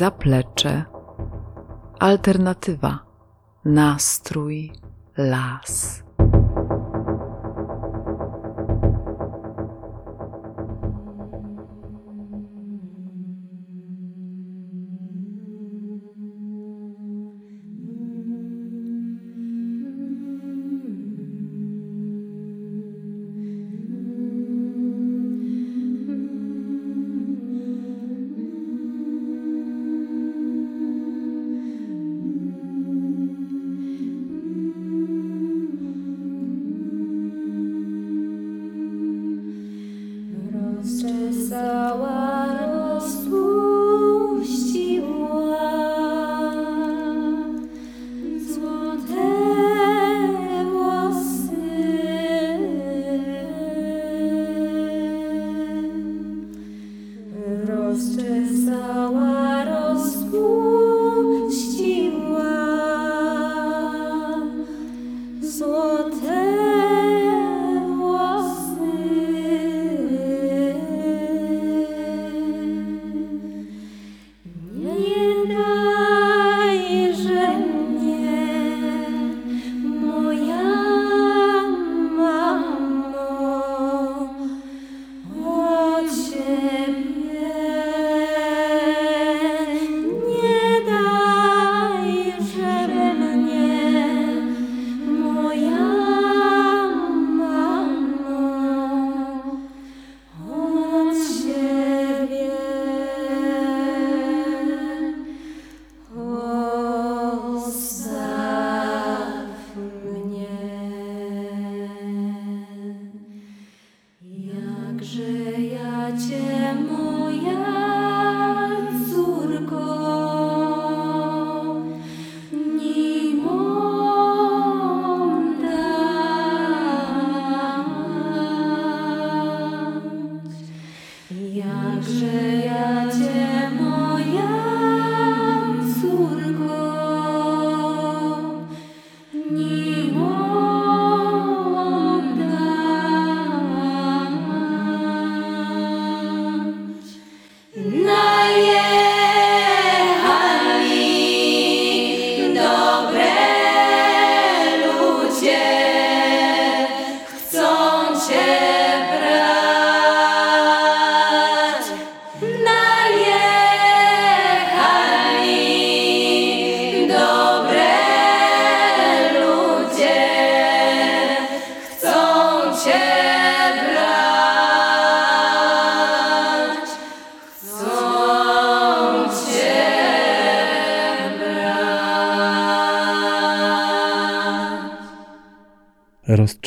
zaplecze, alternatywa, nastrój, las.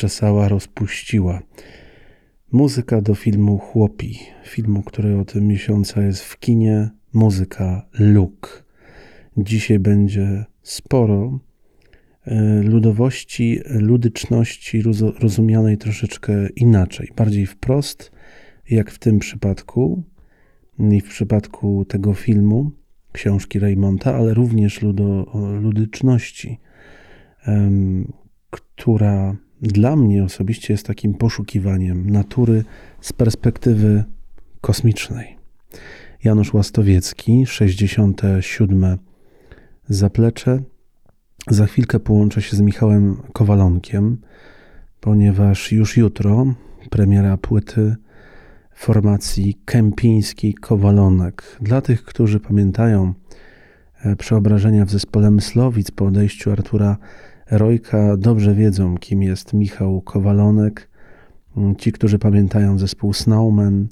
Rozczesała, rozpuściła. Muzyka do filmu Chłopi, filmu, który od miesiąca jest w kinie, muzyka Luk. Dzisiaj będzie sporo e, ludowości, ludyczności rozumianej troszeczkę inaczej, bardziej wprost, jak w tym przypadku i w przypadku tego filmu, książki Raymonta, ale również ludo, ludyczności, która dla mnie osobiście jest takim poszukiwaniem natury z perspektywy kosmicznej. Janusz Łastowiecki, 67. Zaplecze. Za chwilkę połączę się z Michałem Kowalonkiem, ponieważ już jutro premiera płyty formacji Kępiński Kowalonek. Dla tych, którzy pamiętają e, przeobrażenia w zespole Myslowic po odejściu Artura Rojka dobrze wiedzą, kim jest Michał Kowalonek. Ci, którzy pamiętają zespół Snowman,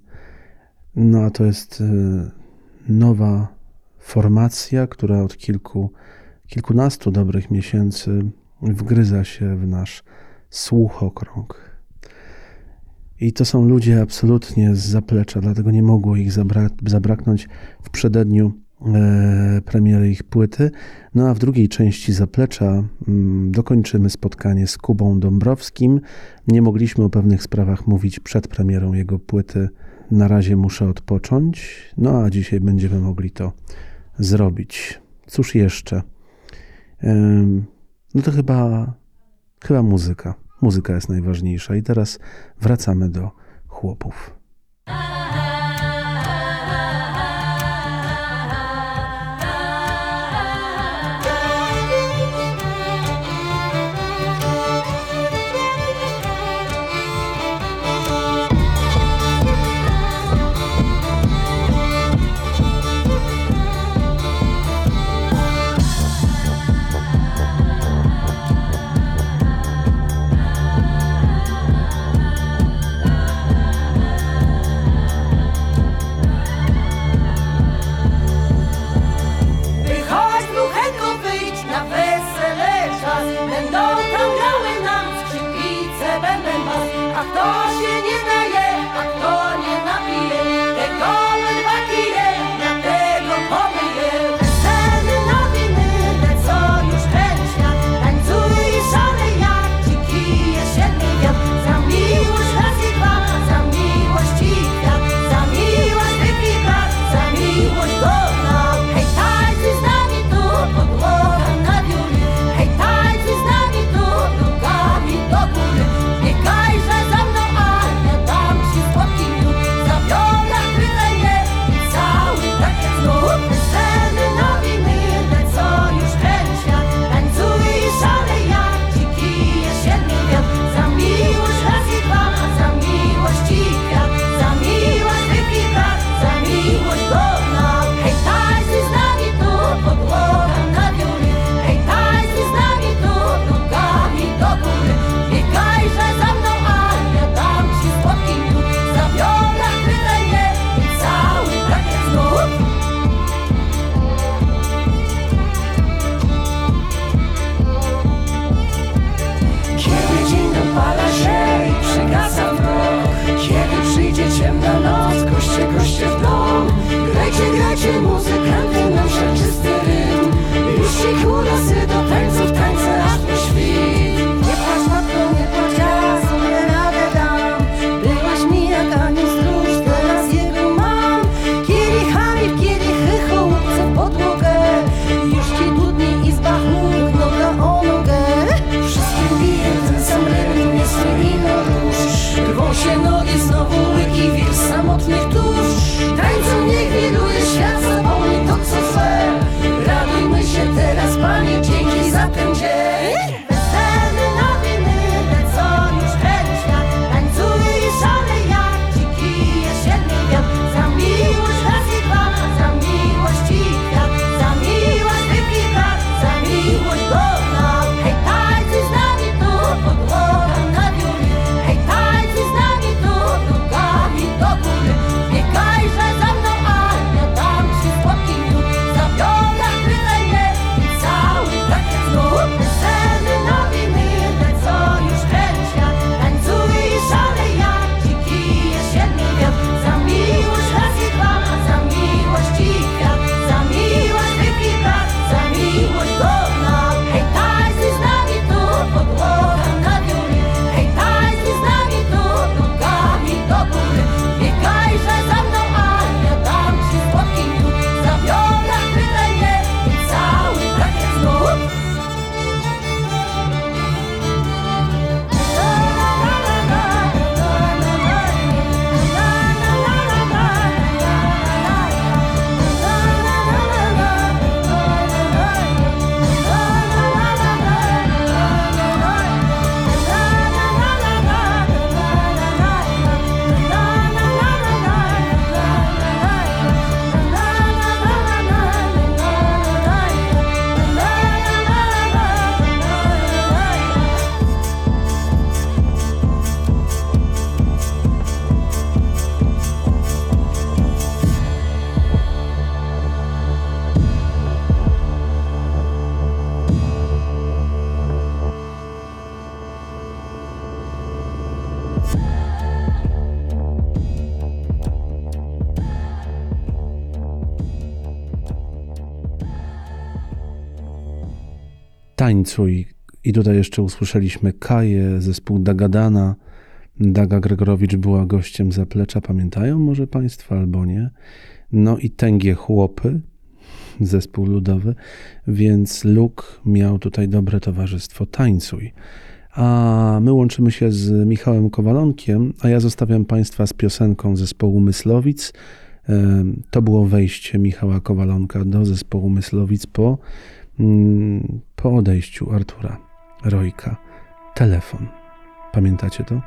no a to jest y, nowa formacja, która od kilku, kilkunastu dobrych miesięcy wgryza się w nasz słuchokrąg. I to są ludzie absolutnie z zaplecza, dlatego nie mogło ich zabraknąć w przededniu premiery ich płyty. No a w drugiej części zaplecza mm, dokończymy spotkanie z Kubą Dąbrowskim. Nie mogliśmy o pewnych sprawach mówić przed premierą jego płyty. Na razie muszę odpocząć. No a dzisiaj będziemy mogli to zrobić. Cóż jeszcze? No to chyba, chyba muzyka. Muzyka jest najważniejsza. I teraz wracamy do chłopów. Tańcuj i, tutaj jeszcze usłyszeliśmy Kaję, zespół Dagadana. Daga Gregorowicz była gościem zaplecza, pamiętają może Państwo albo nie. No i Tęgie Chłopy, zespół ludowy, więc Luk miał tutaj dobre towarzystwo Tańcuj. A my łączymy się z Michałem Kowalonkiem, a ja zostawiam Państwa z piosenką zespołu Myslowic. To było wejście Michała Kowalonka do zespołu Myslowic po Mm, po odejściu Artura Rojka telefon. Pamiętacie to?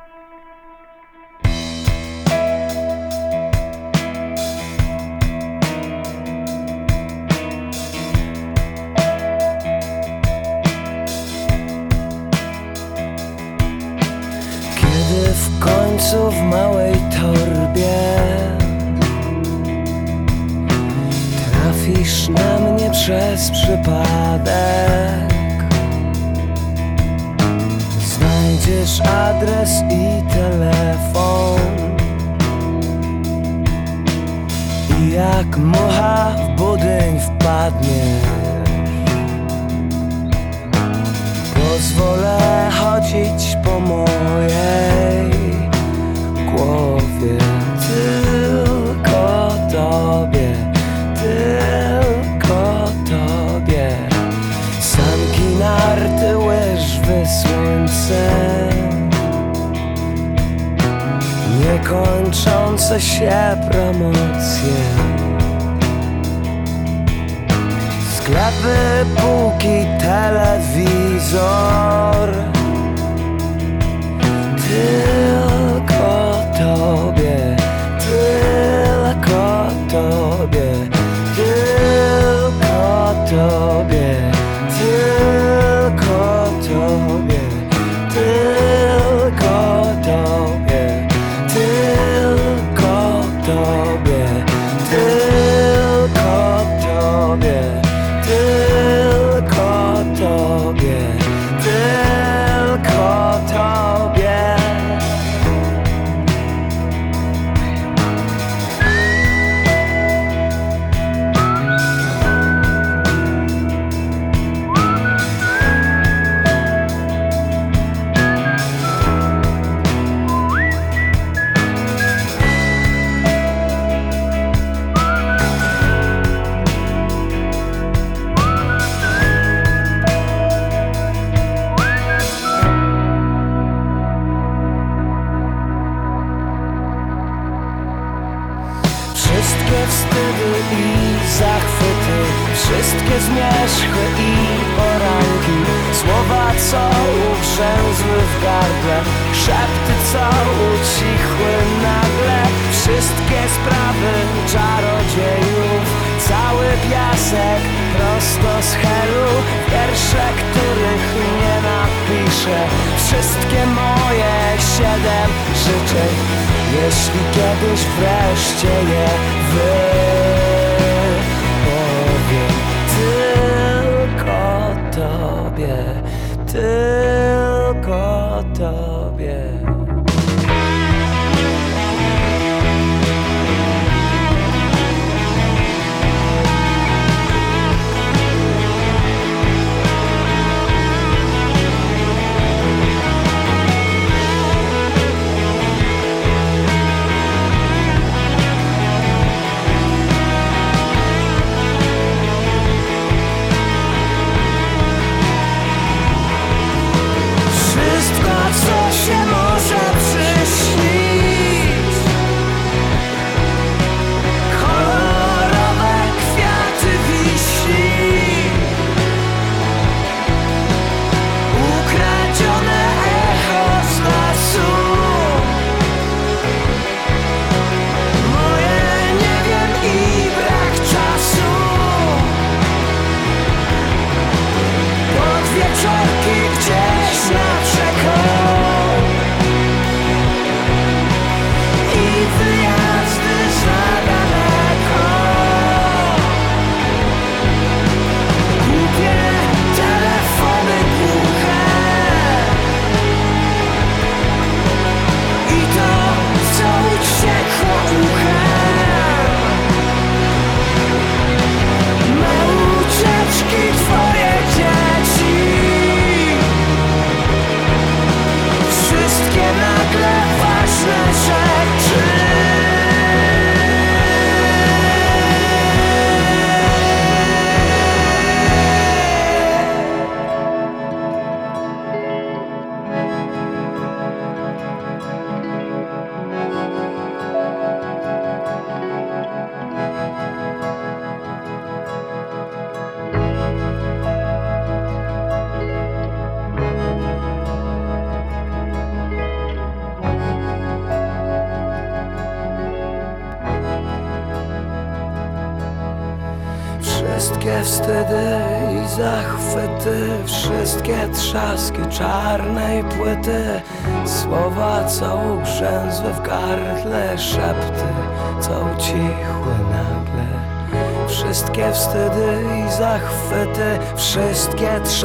Kiedy w końcu w małej torbie przez przypadek. Znajdziesz adres i telefon. I jak mucha w budyń wpadniesz Pozwolę chodzić po mojej głowie. Tylko tobie. sen Niekończące się promocje. Sklepy, półki, telewizor. Tylko tobie, tylko tobie.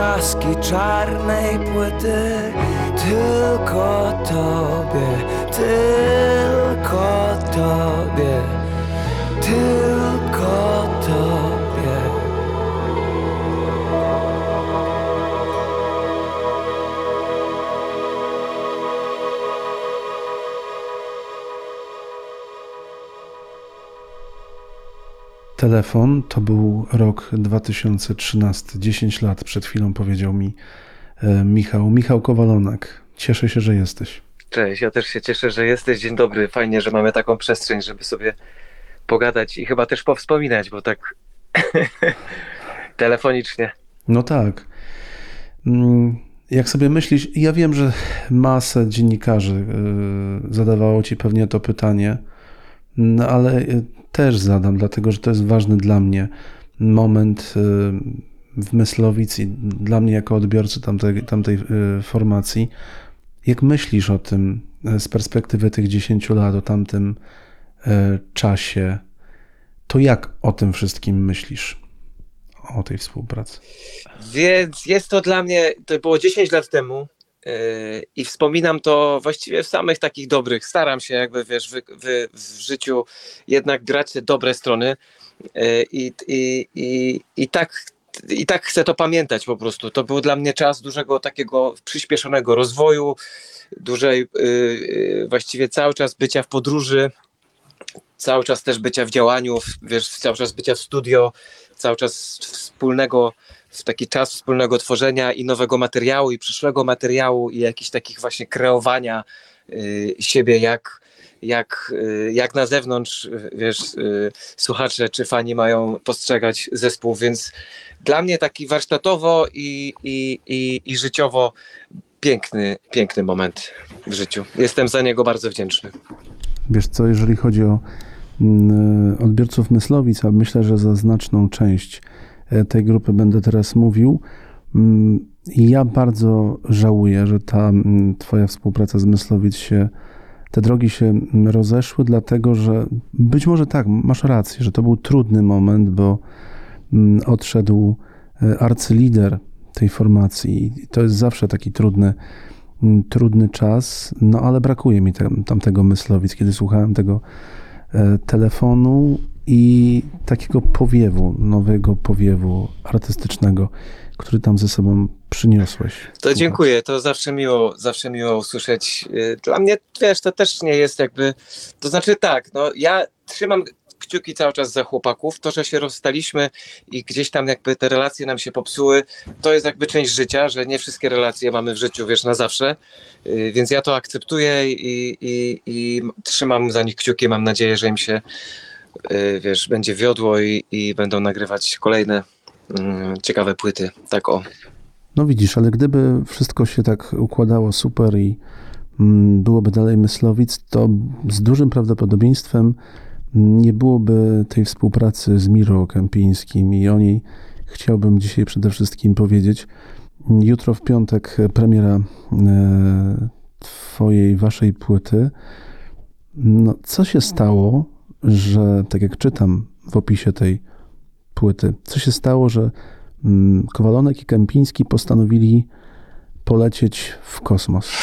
trzaski czarnej płyty Tylko tobie, ty telefon. To był rok 2013, 10 lat przed chwilą powiedział mi e, Michał. Michał Kowalonak, cieszę się, że jesteś. Cześć, ja też się cieszę, że jesteś. Dzień dobry. Fajnie, że mamy taką przestrzeń, żeby sobie pogadać i chyba też powspominać, bo tak telefonicznie. No tak. Mm, Jak sobie myślisz, ja wiem, że masę dziennikarzy y, zadawało ci pewnie to pytanie, no ale y, też zadam, dlatego że to jest ważny dla mnie moment y, w Myslowic i dla mnie jako odbiorcy tamtej, tamtej y, formacji. Jak myślisz o tym y, z perspektywy tych 10 lat, o tamtym czasie, to jak o tym wszystkim myślisz? O tej współpracy. Więc jest to dla mnie, to było 10 lat temu i wspominam to właściwie w samych takich dobrych. Staram się jakby, wiesz, w życiu jednak grać te dobre strony yy, i, i, i, i tak i tak chcę to pamiętać po prostu. To był dla mnie czas dużego takiego przyspieszonego rozwoju, dużej, yy, yy, właściwie cały czas bycia w podróży, cały czas też bycia w działaniu, wiesz, cały czas bycia w studio, cały czas wspólnego, w taki czas wspólnego tworzenia i nowego materiału, i przyszłego materiału, i jakichś takich właśnie kreowania y, siebie, jak, jak, y, jak na zewnątrz, wiesz, y, słuchacze czy fani mają postrzegać zespół, więc dla mnie taki warsztatowo i, i, i, i życiowo piękny, piękny moment w życiu. Jestem za niego bardzo wdzięczny. Wiesz co, jeżeli chodzi o mm, odbiorców Myslowic, a myślę, że za znaczną część tej grupy będę teraz mówił, mm, ja bardzo żałuję, że ta mm, twoja współpraca z Myslowic się, te drogi się mm, rozeszły, dlatego że być może tak, masz rację, że to był trudny moment, bo odszedł e, arcylider tej formacji. To jest zawsze taki trudny, trudny czas, no ale brakuje mi tam, tamtego Myslowic, kiedy słuchałem tego e, telefonu i takiego powiewu, nowego powiewu artystycznego, który tam ze sobą przyniosłeś. To dziękuję, to zawsze miło, zawsze miło usłyszeć. Y, Dla mnie, wiesz, to też nie jest jakby, to znaczy tak, no ja trzymam kciuki cały czas za chłopaków, to, że się rozstaliśmy i gdzieś tam jakby te relacje nam się popsuły, to jest jakby część życia, że nie wszystkie relacje mamy w życiu, wiesz, na zawsze, Y, więc ja to akceptuję i, i, i trzymam za nich kciuki, mam nadzieję, że im się, wiesz, będzie wiodło i, i będą nagrywać kolejne mm, ciekawe płyty, tak o. No widzisz, ale gdyby wszystko się tak układało super i mm, byłoby dalej Myslowic, to z dużym prawdopodobieństwem nie byłoby tej współpracy z Miro Kępińskim i o niej chciałbym dzisiaj przede wszystkim powiedzieć. Jutro w piątek premiera e, twojej, waszej płyty. No, co się stało, że tak jak czytam w opisie tej płyty, co się stało, że mm, Kowalonek i Kępiński postanowili polecieć w kosmos?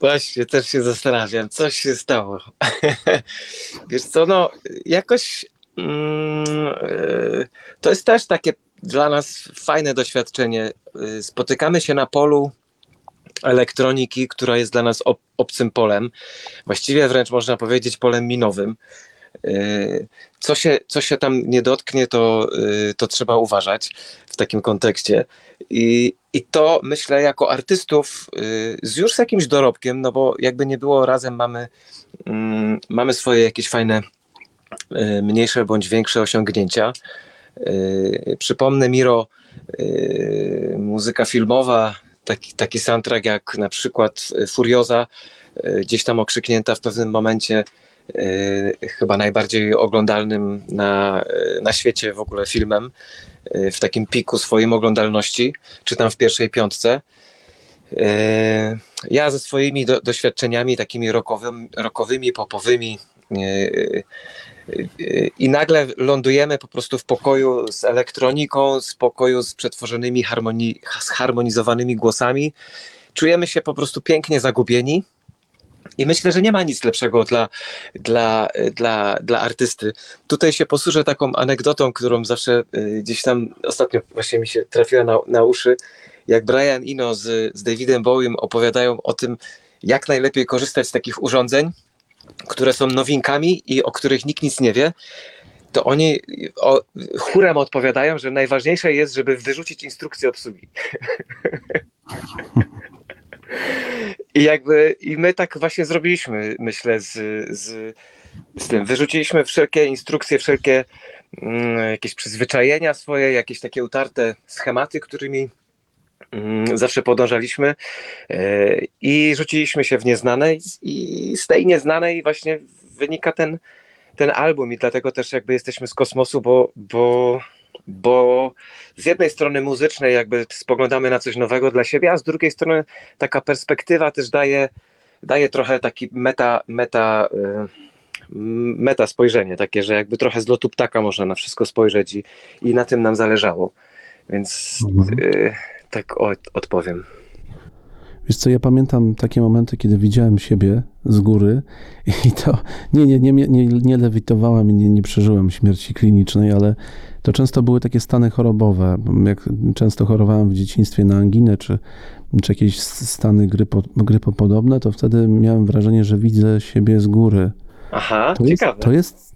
Właśnie, też się zastanawiam, co się stało. Wiesz co, no jakoś mm, e, to jest też takie dla nas fajne doświadczenie. Y, Spotykamy się na polu elektroniki, która jest dla nas ob obcym polem, właściwie wręcz można powiedzieć polem minowym. Y, Co się, co się tam nie dotknie, to, y, to trzeba uważać w takim kontekście. I, I to myślę, jako artystów, y, z już jakimś dorobkiem, no bo jakby nie było, razem mamy, mm, mamy swoje jakieś fajne, mniejsze bądź większe osiągnięcia. Przypomnę Miro, muzyka filmowa, taki, taki soundtrack jak na przykład y, Furioza, y, gdzieś tam okrzyknięta w pewnym momencie y, chyba najbardziej oglądalnym na, na świecie w ogóle filmem, w takim piku swoim oglądalności, czy tam w pierwszej piątce. Ja ze swoimi do, doświadczeniami takimi rockowym, rockowymi, popowymi i nagle lądujemy po prostu w pokoju z elektroniką, z pokoju z przetworzonymi, harmoni, zharmonizowanymi głosami. Czujemy się po prostu pięknie zagubieni. I myślę, że nie ma nic lepszego dla, dla, dla, dla artysty. Tutaj się posłużę taką anegdotą, którą zawsze y, gdzieś tam ostatnio właśnie mi się trafiła na, na uszy. Jak Brian Ino z, z Davidem Bowiem opowiadają o tym, jak najlepiej korzystać z takich urządzeń, które są nowinkami i o których nikt nic nie wie, to oni o, chórem odpowiadają, że najważniejsze jest, żeby wyrzucić instrukcję obsługi. I jakby i my tak właśnie zrobiliśmy, myślę, z, z, z tym. Wyrzuciliśmy wszelkie instrukcje, wszelkie mm, jakieś przyzwyczajenia swoje, jakieś takie utarte schematy, którymi zawsze podążaliśmy e, i rzuciliśmy się w nieznane i, z tej nieznanej właśnie wynika ten, ten album i dlatego też jakby jesteśmy z kosmosu, bo, bo, bo z jednej strony muzycznej jakby spoglądamy na coś nowego dla siebie, a z drugiej strony taka perspektywa też daje, daje trochę taki meta, meta, y, meta spojrzenie, takie, że jakby trochę z lotu ptaka można na wszystko spojrzeć i, i na tym nam zależało. Więc y, tak o, odpowiem. Wiesz co, ja pamiętam takie momenty, kiedy widziałem siebie z góry i to nie, nie, nie, nie, nie lewitowałem i nie, nie przeżyłem śmierci klinicznej, ale to często były takie stany chorobowe. Jak często chorowałem w dzieciństwie na anginę czy, czy jakieś stany grypo, grypopodobne, to wtedy miałem wrażenie, że widzę siebie z góry. Aha, To jest, ciekawe. to jest,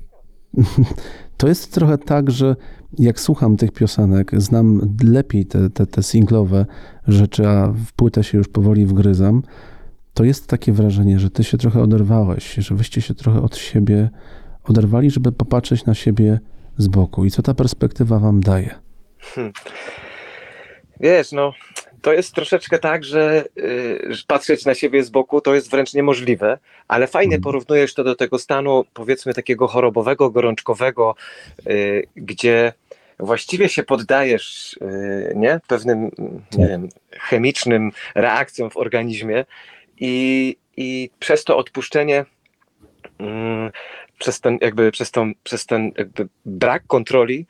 to jest trochę tak, że jak słucham tych piosenek, znam lepiej te, te, te singlowe rzeczy, a w płytę się już powoli wgryzam, to jest takie wrażenie, że ty się trochę oderwałeś, że wyście się trochę od siebie oderwali, żeby popatrzeć na siebie z boku. I co ta perspektywa wam daje? Wiesz, no, to jest troszeczkę tak, że y, patrzeć na siebie z boku to jest wręcz niemożliwe, ale fajnie Mhm. porównujesz to do tego stanu, powiedzmy, takiego chorobowego, gorączkowego, y, gdzie właściwie się poddajesz, y, nie, pewnym, nie wiem, chemicznym reakcjom w organizmie i, i przez to odpuszczenie, mm, przez ten, jakby, przez, tą, przez ten jakby brak kontroli,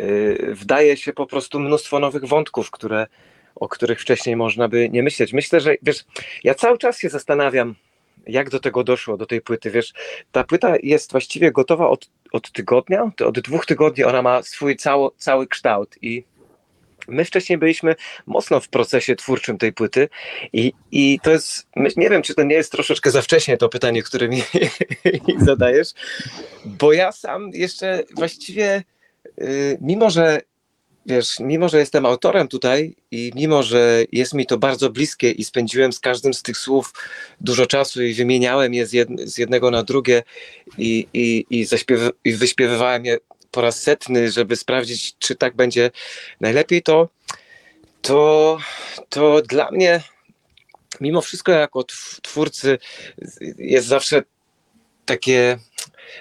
y, wdaje się po prostu mnóstwo nowych wątków, które, o których wcześniej można by nie myśleć. Myślę, że wiesz, ja cały czas się zastanawiam, jak do tego doszło, do tej płyty. Wiesz, ta płyta jest właściwie gotowa od, od tygodnia, od dwóch tygodni ona ma swój cało, cały kształt i my wcześniej byliśmy mocno w procesie twórczym tej płyty i, i to jest, nie wiem, czy to nie jest troszeczkę za wcześnie to pytanie, które mi zadajesz, bo ja sam jeszcze właściwie, y, mimo że wiesz, mimo że jestem autorem tutaj i mimo że jest mi to bardzo bliskie i spędziłem z każdym z tych słów dużo czasu i wymieniałem je z, z jednego na drugie i, i, i, zaśpiew, i wyśpiewywałem je po raz setny, żeby sprawdzić, czy tak będzie najlepiej, to, to, to dla mnie mimo wszystko jako tw- twórcy jest zawsze takie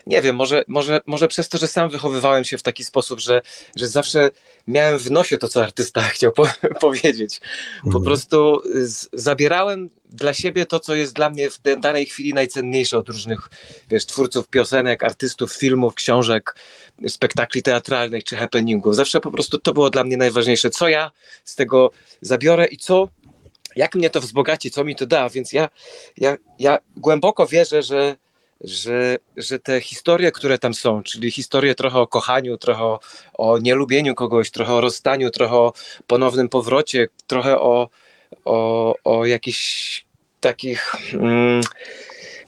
nie wiem, może, może, może przez to, że sam wychowywałem się w taki sposób, że, że zawsze miałem w nosie to, co artysta chciał po, powiedzieć. Po Mhm. prostu z, zabierałem dla siebie to, co jest dla mnie w danej chwili najcenniejsze od różnych wiesz, twórców piosenek, artystów, filmów, książek, spektakli teatralnych czy happeningów. Zawsze po prostu to było dla mnie najważniejsze, co ja z tego zabiorę i co, jak mnie to wzbogaci, co mi to da. Więc ja, ja, ja głęboko wierzę, że że, że te historie, które tam są, czyli historie trochę o kochaniu, trochę o, nielubieniu kogoś, trochę o rozstaniu, trochę o ponownym powrocie, trochę o, o, o jakichś takich mm,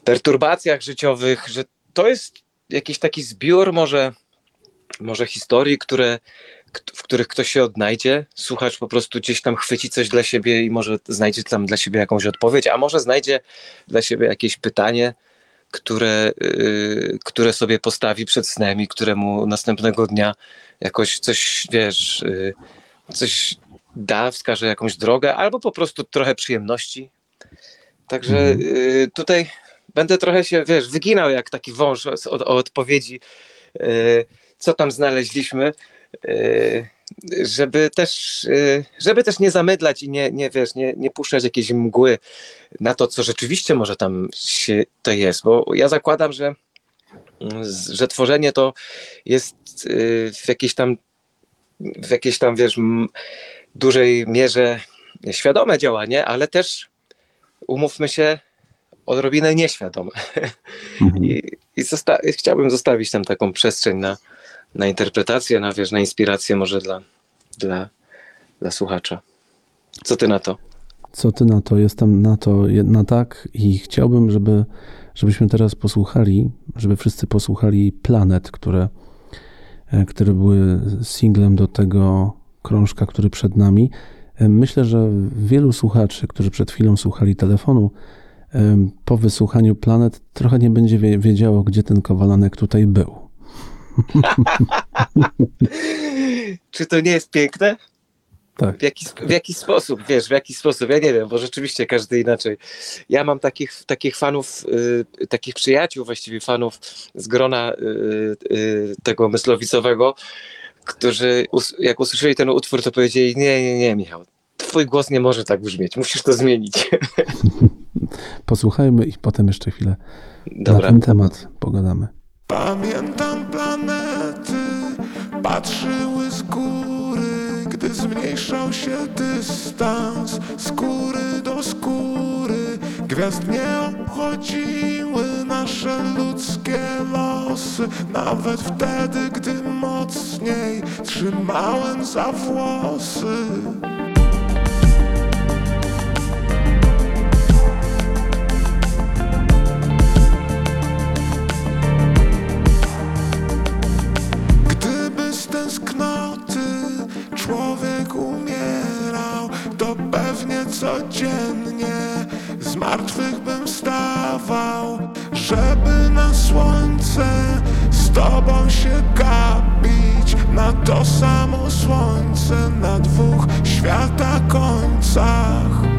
perturbacjach życiowych, że to jest jakiś taki zbiór może, może historii, które, w których ktoś się odnajdzie. Słuchacz po prostu gdzieś tam chwyci coś dla siebie i może znajdzie tam dla siebie jakąś odpowiedź, a może znajdzie dla siebie jakieś pytanie, które, yy, które sobie postawi przed snem i któremu następnego dnia jakoś coś, wiesz, yy, coś da, wskaże jakąś drogę, albo po prostu trochę przyjemności. Także Mhm. yy, tutaj będę trochę się, wiesz, wyginał jak taki wąż o, o odpowiedzi, co tam znaleźliśmy, żeby też, yy, żeby też nie zamydlać i nie, nie, wiesz, nie, nie puszczać jakiejś mgły na to, co rzeczywiście może tam się to jest, bo ja zakładam, że, że tworzenie to jest yy, w jakiejś tam w jakiejś tam, wiesz, dużej mierze świadome działanie, ale też umówmy się, odrobinę nieświadome. Mhm. I, i zosta- chciałbym zostawić tam taką przestrzeń na, na interpretację, na, wiesz, na inspirację może dla, dla, dla słuchacza. Co ty na to? Co ty na to? Jestem na to na tak i chciałbym, żeby, żebyśmy teraz posłuchali, żeby wszyscy posłuchali Planet, które, e, które były singlem do tego krążka, który przed nami. E, Myślę, że wielu słuchaczy, którzy przed chwilą słuchali telefonu, e, po wysłuchaniu Planet trochę nie będzie wie- wiedziało, gdzie ten Kowalanek tutaj był. Czy to nie jest piękne? Tak. W jaki, w jaki sposób, wiesz, w jaki sposób, ja nie wiem, bo rzeczywiście każdy inaczej. Ja mam takich, takich fanów, y, takich przyjaciół, właściwie fanów z grona y, y, tego myślowicowego, którzy us- jak usłyszeli ten utwór, to powiedzieli, nie, nie, nie, Michał, twój głos nie może tak brzmieć, musisz to zmienić. Posłuchajmy i potem jeszcze chwilę Dobra. na ten temat pogadamy. Pamiętam planety, patrzyły z góry, gdy zmniejszał się dystans skóry do skóry. Gwiazd nie obchodziły nasze ludzkie losy, nawet wtedy, gdy mocniej trzymałem za włosy. Z tęsknoty. Człowiek umierał, to pewnie codziennie. Z martwych bym stawał, żeby na słońce z tobą się gapić, na to samo słońce na dwóch świata końcach.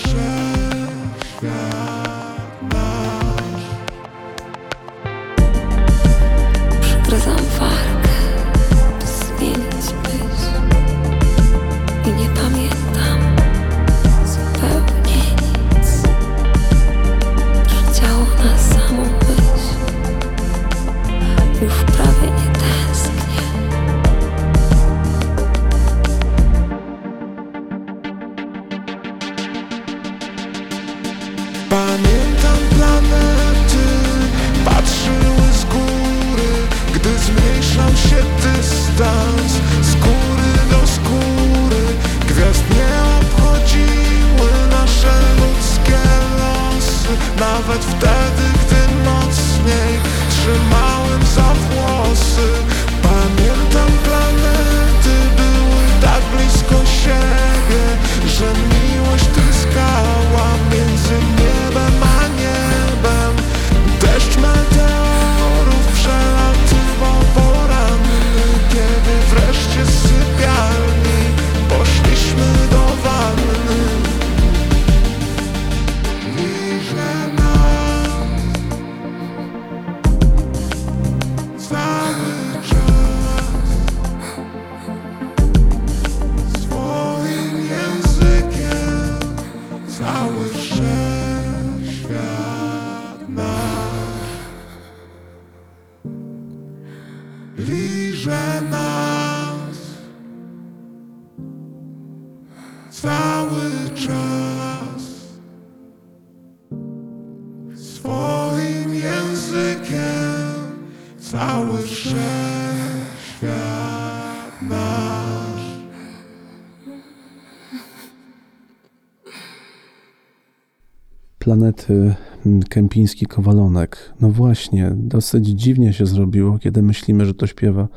Mm, Kępiński Kowalonek. No właśnie, dosyć dziwnie się zrobiło, kiedy myślimy, że to śpiewa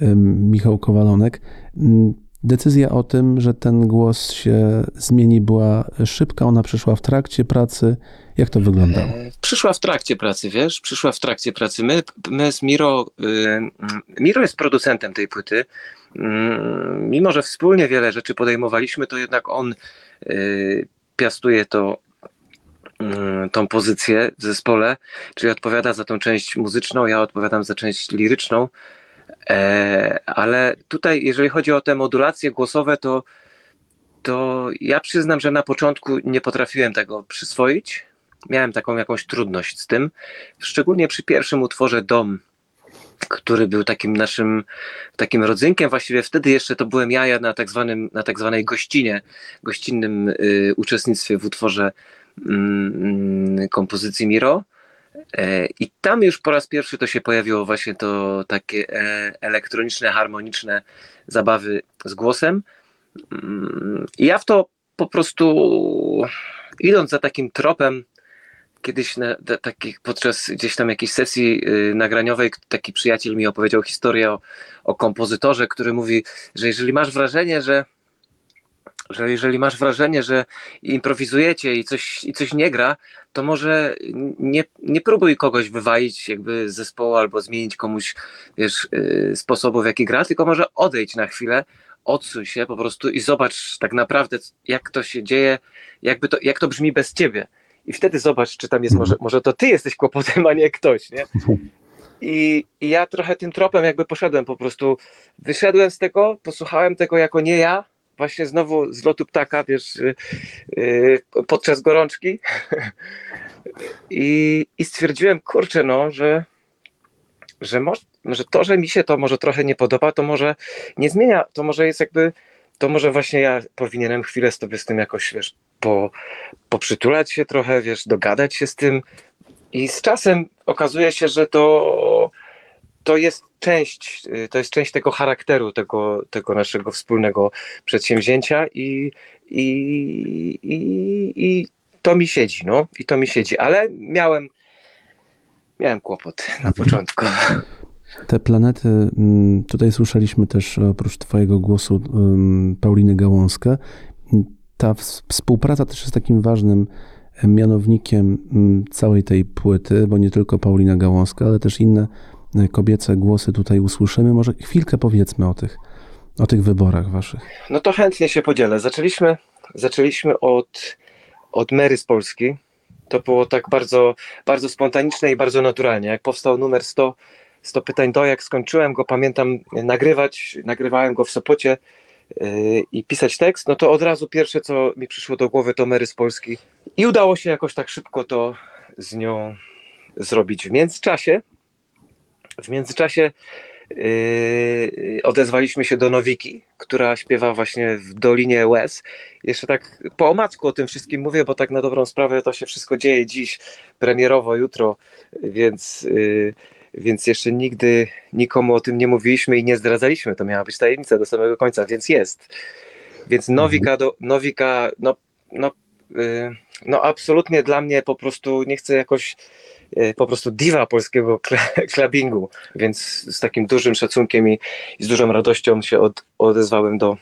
em, Michał Kowalonek. Mm, Decyzja o tym, że ten głos się zmieni, była szybka. Ona przyszła w trakcie pracy. Jak to wyglądało? Przyszła w trakcie pracy, wiesz? Przyszła w trakcie pracy. My, my z Miro, y, mm, Miro jest producentem tej płyty. Mm, Mimo, że wspólnie wiele rzeczy podejmowaliśmy, to jednak on y, piastuje to, y, tą pozycję w zespole, czyli odpowiada za tą część muzyczną, ja odpowiadam za część liryczną. E, ale tutaj, jeżeli chodzi o te modulacje głosowe, to, to ja przyznam, że na początku nie potrafiłem tego przyswoić. Miałem taką jakąś trudność z tym. Szczególnie przy pierwszym utworze Dom. który był takim naszym takim rodzynkiem. Właściwie wtedy jeszcze to byłem ja, ja na tak, zwanym, na tak zwanej gościnie, gościnnym y, uczestnictwie w utworze kompozycji Miro. E, I tam już po raz pierwszy to się pojawiło właśnie to takie e, elektroniczne, harmoniczne zabawy z głosem. Mm, I ja w to po prostu idąc za takim tropem, kiedyś na, na, podczas gdzieś tam jakiejś sesji y, nagraniowej taki przyjaciel mi opowiedział historię o, o kompozytorze, który mówi, że jeżeli masz wrażenie, że że jeżeli masz wrażenie, że improwizujecie i coś, i coś nie gra, to może nie, nie próbuj kogoś wywalić jakby z zespołu albo zmienić komuś wiesz, yy, sposobu w jaki gra, tylko może odejdź na chwilę, odsuń się po prostu i zobacz tak naprawdę jak to się dzieje, jakby to, jak to brzmi bez ciebie. I wtedy zobacz, czy tam jest może, może to ty jesteś kłopotem, a nie ktoś, nie? I, I ja trochę tym tropem jakby poszedłem po prostu. Wyszedłem z tego, posłuchałem tego jako nie ja, właśnie znowu z lotu ptaka, wiesz, yy, yy, podczas gorączki. I, I stwierdziłem, kurczę, no, że, że, że to, że mi się to może trochę nie podoba, to może nie zmienia, to może jest jakby, to może właśnie ja powinienem chwilę sobie z tym jakoś, wiesz, po, poprzytulać się trochę, wiesz, dogadać się z tym. I z czasem okazuje się, że to, to jest część, y, to jest część tego charakteru, tego, tego naszego wspólnego przedsięwzięcia i, i, i, i to mi siedzi, no, i to mi siedzi, ale miałem, miałem kłopot na początku. Te planety, mm, tutaj słyszeliśmy też oprócz Twojego głosu Pauliny Gałąskę. Ta ws- współpraca też jest takim ważnym mianownikiem całej tej płyty, bo nie tylko Paulina Gałąska, ale też inne kobiece głosy tutaj usłyszymy. Może chwilkę powiedzmy o tych, o tych wyborach Waszych. No to chętnie się podzielę. Zaczęliśmy, zaczęliśmy od, od Mary z Polski. To było tak bardzo, bardzo spontaniczne i bardzo naturalnie. Jak powstał numer 100, 100 pytań do, jak skończyłem go, pamiętam, nagrywać, nagrywałem go w Sopocie yy, i pisać tekst, no to od razu pierwsze, co mi przyszło do głowy, to Mary z Polski. I udało się jakoś tak szybko to z nią zrobić. W międzyczasie, w międzyczasie yy, odezwaliśmy się do Nowiki, która śpiewa właśnie w Dolinie Łez. Jeszcze tak po omacku o tym wszystkim mówię, bo tak na dobrą sprawę to się wszystko dzieje dziś, premierowo, jutro, więc, yy, więc jeszcze nigdy nikomu o tym nie mówiliśmy i nie zdradzaliśmy. To miała być tajemnica do samego końca, więc jest. Więc Nowika, do, Nowika no, no, yy, no absolutnie dla mnie po prostu nie chcę jakoś po prostu diwa polskiego klubingu, więc z takim dużym szacunkiem i, i z dużą radością się od, odezwałem do,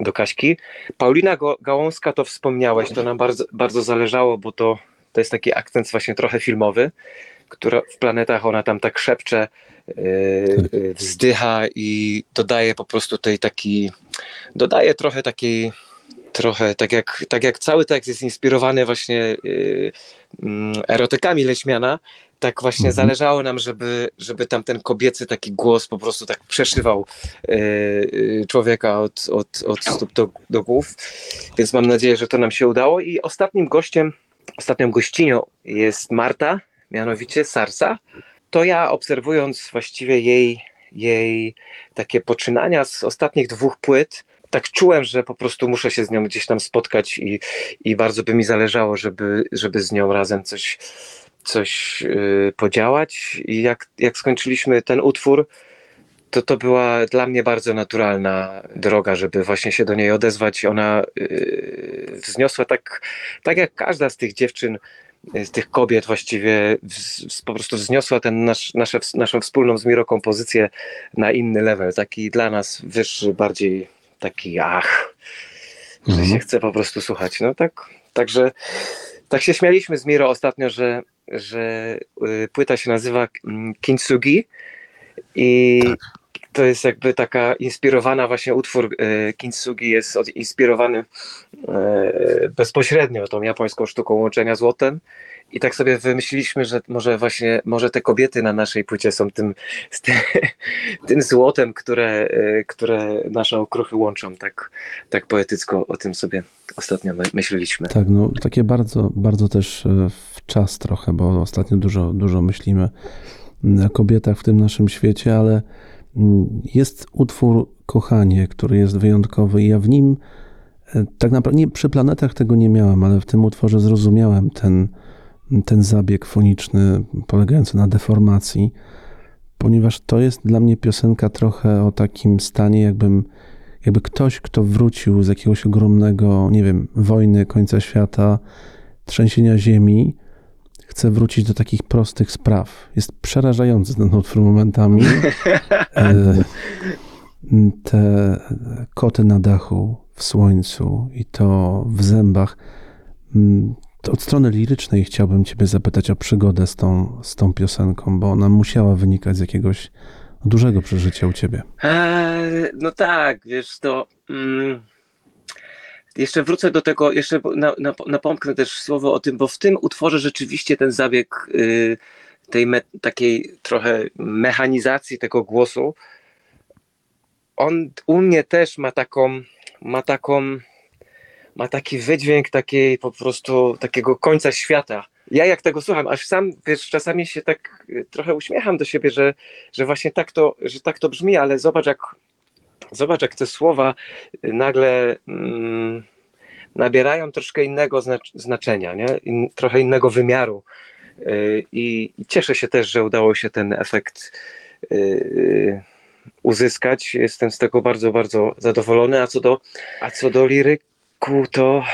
do Kaśki. Paulina Gałąska to wspomniałeś, to nam bardzo, bardzo zależało, bo to, to jest taki akcent właśnie trochę filmowy, która w planetach ona tam tak szepcze, yy, wzdycha i dodaje po prostu tej taki, dodaje trochę takiej trochę tak jak, tak jak cały tekst jest inspirowany właśnie yy, erotykami Leśmiana, tak właśnie Mhm. zależało nam, żeby, żeby tam ten kobiecy taki głos po prostu tak przeszywał yy, yy, człowieka od, od, od stóp do, do głów. Więc mam nadzieję, że to nam się udało. I ostatnim gościem, ostatnią gościnią jest Marta, mianowicie Sarsa. To ja obserwując właściwie jej, jej takie poczynania z ostatnich dwóch płyt, tak czułem, że po prostu muszę się z nią gdzieś tam spotkać i, i bardzo by mi zależało, żeby, żeby z nią razem coś, coś yy, podziałać. I jak, jak skończyliśmy ten utwór, to to była dla mnie bardzo naturalna droga, żeby właśnie się do niej odezwać. Ona yy, wzniosła tak, tak jak każda z tych dziewczyn, yy, z tych kobiet właściwie wz, po prostu wzniosła ten nasz, naszą wspólną z Miro kompozycję na inny level, taki dla nas wyższy, bardziej taki ach, że Mhm. się chce po prostu słuchać. No tak, także tak się śmialiśmy z Miro ostatnio, że, że y, płyta się nazywa mm, Kintsugi i to jest jakby taka inspirowana właśnie utwór e, Kintsugi jest inspirowany e, bezpośrednio tą japońską sztuką łączenia złotem i tak sobie wymyśliliśmy, że może właśnie może te kobiety na naszej płycie są tym, tym, tym złotem, które, e, które nasze okruchy łączą. Tak, tak poetycko o tym sobie ostatnio my, myśleliśmy. Tak, no takie bardzo, bardzo też e, w czas trochę, bo ostatnio dużo, dużo myślimy o kobietach w tym naszym świecie, ale mm, jest utwór Kochanie, który jest wyjątkowy i ja w nim e, tak naprawdę nie, przy planetach tego nie miałem, ale w tym utworze zrozumiałem ten, ten zabieg foniczny polegający na deformacji, ponieważ to jest dla mnie piosenka trochę o takim stanie, jakbym, jakby ktoś, kto wrócił z jakiegoś ogromnego, nie wiem, wojny, końca świata, trzęsienia ziemi, chce wrócić do takich prostych spraw. Jest przerażający ten utwór momentami. E, Te koty na dachu, w słońcu i to w zębach. Od strony lirycznej chciałbym Ciebie zapytać o przygodę z tą, z tą piosenką, bo ona musiała wynikać z jakiegoś dużego przeżycia u Ciebie. Eee, no tak, wiesz, to. Mm, jeszcze wrócę do tego, jeszcze na, na, napomknę też słowo o tym, bo w tym utworze rzeczywiście ten zabieg y, tej me, takiej trochę mechanizacji tego głosu, on u mnie też ma taką, ma taką, ma taki wydźwięk takiej po prostu takiego końca świata. Ja jak tego słucham, aż sam, wiesz, czasami się tak y, trochę uśmiecham do siebie, że, że właśnie tak to, że tak to brzmi, ale zobacz jak, zobacz jak te słowa y, nagle mm, nabierają troszkę innego znacz- znaczenia, nie? In, trochę innego wymiaru. Y, I, cieszę się też, że udało się ten efekt y, uzyskać. Jestem z tego bardzo, bardzo zadowolony. A co do, a co do liryku, to,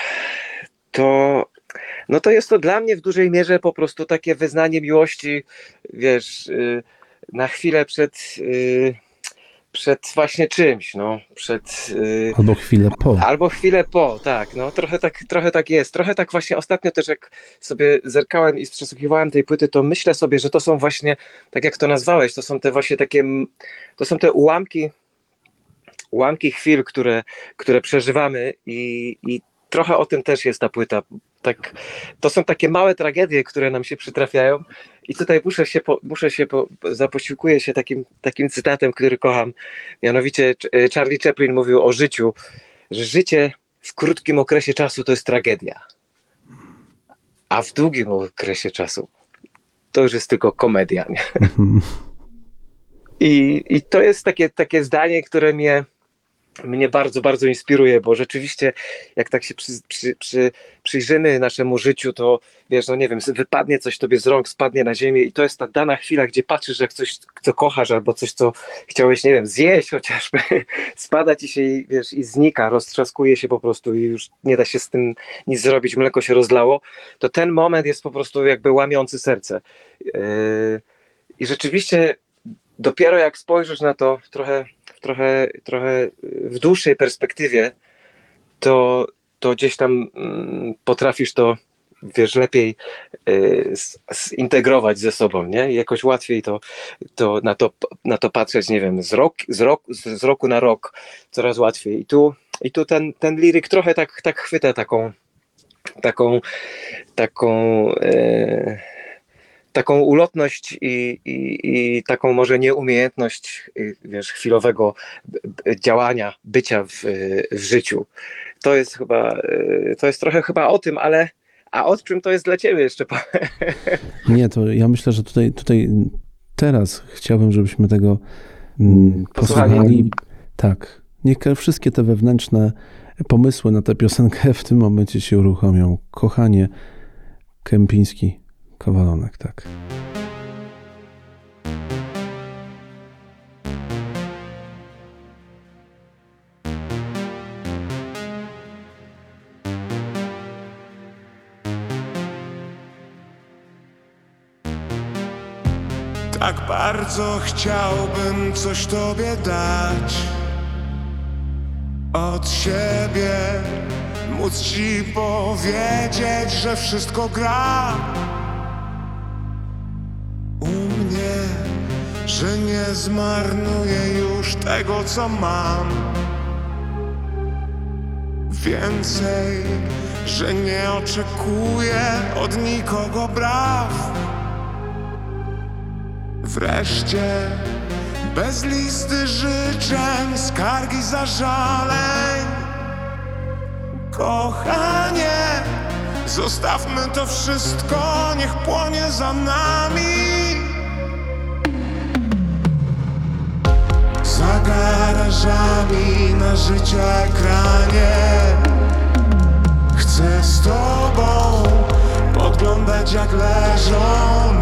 to no to jest to dla mnie w dużej mierze po prostu takie wyznanie miłości, wiesz, y, na chwilę przed, y, przed właśnie czymś, no, przed... y, Albo chwilę po. Albo chwilę po, tak, no trochę tak, trochę tak jest. Trochę tak właśnie ostatnio też jak sobie zerkałem i przesłuchiwałem tej płyty, to myślę sobie, że to są właśnie, tak jak to nazwałeś, to są te właśnie takie, to są te ułamki, ułamki chwil, które, które przeżywamy i, i trochę o tym też jest ta płyta. Tak, to są takie małe tragedie, które nam się przytrafiają i tutaj muszę się, po, muszę się po, zaposiłkuję się takim, takim cytatem, który kocham. Mianowicie Ch- Charlie Chaplin mówił o życiu, że życie w krótkim okresie czasu to jest tragedia, a w długim okresie czasu to już jest tylko komedia. Mhm. I, I to jest takie, takie zdanie, które mnie, mnie bardzo, bardzo inspiruje, bo rzeczywiście, jak tak się przy, przy, przy, przyjrzymy naszemu życiu, to wiesz, no nie wiem, wypadnie coś tobie z rąk, spadnie na ziemię i to jest ta dana chwila, gdzie patrzysz, jak coś, co kochasz, albo coś, co chciałeś, nie wiem, zjeść chociażby, spada ci się i wiesz, i znika, roztrzaskuje się po prostu i już nie da się z tym nic zrobić, mleko się rozlało, to ten moment jest po prostu jakby łamiący serce. Yy, I rzeczywiście dopiero jak spojrzysz na to trochę, w trochę, trochę w dłuższej perspektywie, to, to gdzieś tam mm, potrafisz to wiesz, lepiej y, zintegrować ze sobą, nie? Jakoś łatwiej to, to, na, to na to patrzeć, nie wiem, z, rok, z, rok, z roku na rok coraz łatwiej. I tu, i tu ten, ten liryk trochę tak, tak chwyta taką taką taką e, taką ulotność i, i, i taką może nieumiejętność y, wiesz, chwilowego działania, bycia w, w życiu. To jest chyba, y, to jest trochę chyba o tym, ale a o czym to jest dla ciebie jeszcze? Nie, to ja myślę, że tutaj, tutaj teraz chciałbym, żebyśmy tego mm, Posłuchali. posłuchali. Tak. Niech wszystkie te wewnętrzne pomysły na tę piosenkę w tym momencie się uruchomią. Kochanie, Kępiński, Kowalonek, tak. Tak bardzo chciałbym coś tobie dać od siebie, móc ci powiedzieć, że wszystko gra że nie zmarnuję już tego, co mam. Więcej, że nie oczekuję od nikogo braw. Wreszcie bez listy życzeń, skargi, zażaleń. Kochanie, zostawmy to wszystko, niech płonie za nami. Garażami na życia ekranie. Chcę z tobą podglądać jak leżą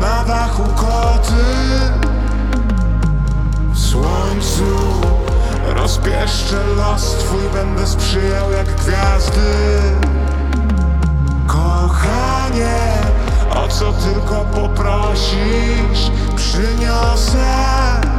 na dachu koty. W słońcu rozpieszczę los twój, będę sprzyjał jak gwiazdy. Kochanie, o co tylko poprosisz, przyniosę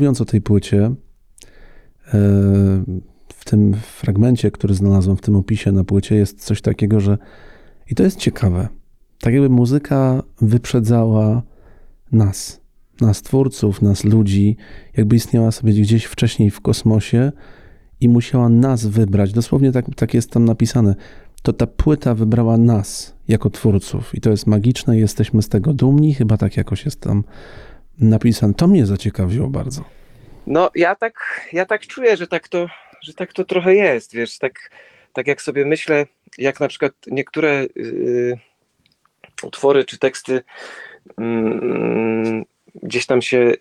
mówiąc o tej płycie, e, w tym fragmencie, który znalazłem w tym opisie na płycie, jest coś takiego, że i to jest ciekawe. Tak jakby muzyka wyprzedzała nas, nas twórców, nas ludzi, jakby istniała sobie gdzieś wcześniej w kosmosie i musiała nas wybrać. Dosłownie tak, tak jest tam napisane. To ta płyta wybrała nas jako twórców i to jest magiczne jesteśmy z tego dumni. Chyba tak jakoś jest tam napisane. To mnie zaciekawiło bardzo. No ja tak, ja tak czuję, że tak to, że tak to trochę jest, wiesz, tak, tak jak sobie myślę, jak na przykład niektóre yy, utwory czy teksty mm, gdzieś tam się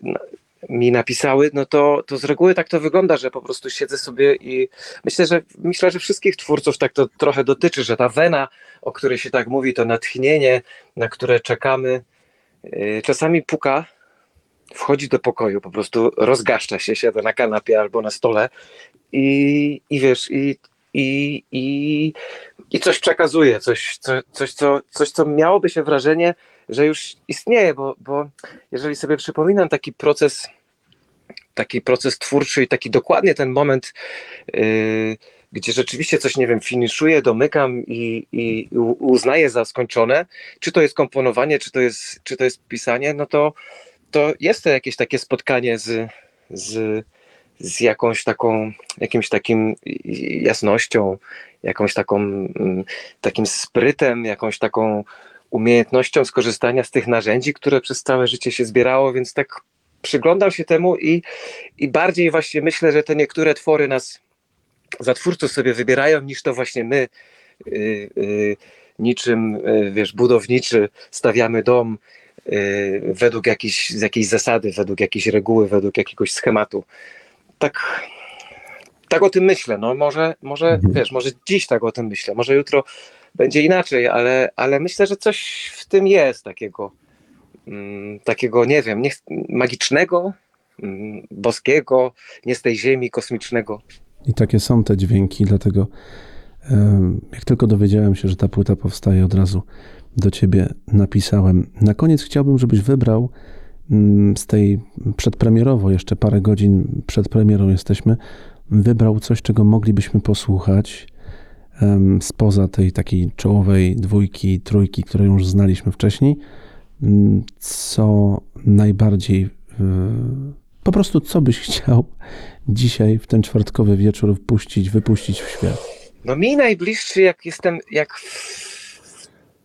mi napisały, no to, to z reguły tak to wygląda, że po prostu siedzę sobie i myślę, że myślę, że wszystkich twórców tak to trochę dotyczy, że ta wena, o której się tak mówi, to natchnienie, na które czekamy, yy, czasami puka, wchodzi do pokoju, po prostu rozgaszcza się, siada na kanapie albo na stole i, i wiesz, i, i, i, i coś przekazuje, coś, co, coś, co, coś, co miałoby się wrażenie, że już istnieje, bo, bo jeżeli sobie przypominam taki proces, taki proces twórczy i taki dokładnie ten moment, yy, gdzie rzeczywiście coś, nie wiem, finiszuję, domykam i, i uznaję za skończone, czy to jest komponowanie, czy to jest, czy to jest pisanie, no to, to jest to jakieś takie spotkanie z, z, z jakąś taką, jakimś takim jasnością, jakąś taką, mm, takim sprytem, jakąś taką umiejętnością skorzystania z tych narzędzi, które przez całe życie się zbierało, więc tak przyglądam się temu i, i bardziej właśnie myślę, że te niektóre twory nas za twórców sobie wybierają, niż to właśnie my y, y, niczym, y, wiesz, budowniczy stawiamy dom według jakiejś, jakiejś zasady, według jakiejś reguły, według jakiegoś schematu. Tak, tak o tym myślę. No może, może Mhm. wiesz, może dziś tak o tym myślę, może jutro będzie inaczej, ale, ale myślę, że coś w tym jest takiego, mm, takiego, nie wiem, nie, magicznego, mm, boskiego, nie z tej ziemi, kosmicznego. I takie są te dźwięki, dlatego jak tylko dowiedziałem się, że ta płyta powstaje, od razu do ciebie napisałem. Na koniec chciałbym, żebyś wybrał mm, z tej przedpremierowo, jeszcze parę godzin przed premierą jesteśmy, wybrał coś, czego moglibyśmy posłuchać spoza tej takiej czołowej dwójki, trójki, którą już znaliśmy wcześniej, Mm, co najbardziej, po prostu co byś chciał dzisiaj w ten czwartkowy wieczór wpuścić, wypuścić w świat. No mi najbliższy, jak jestem, jak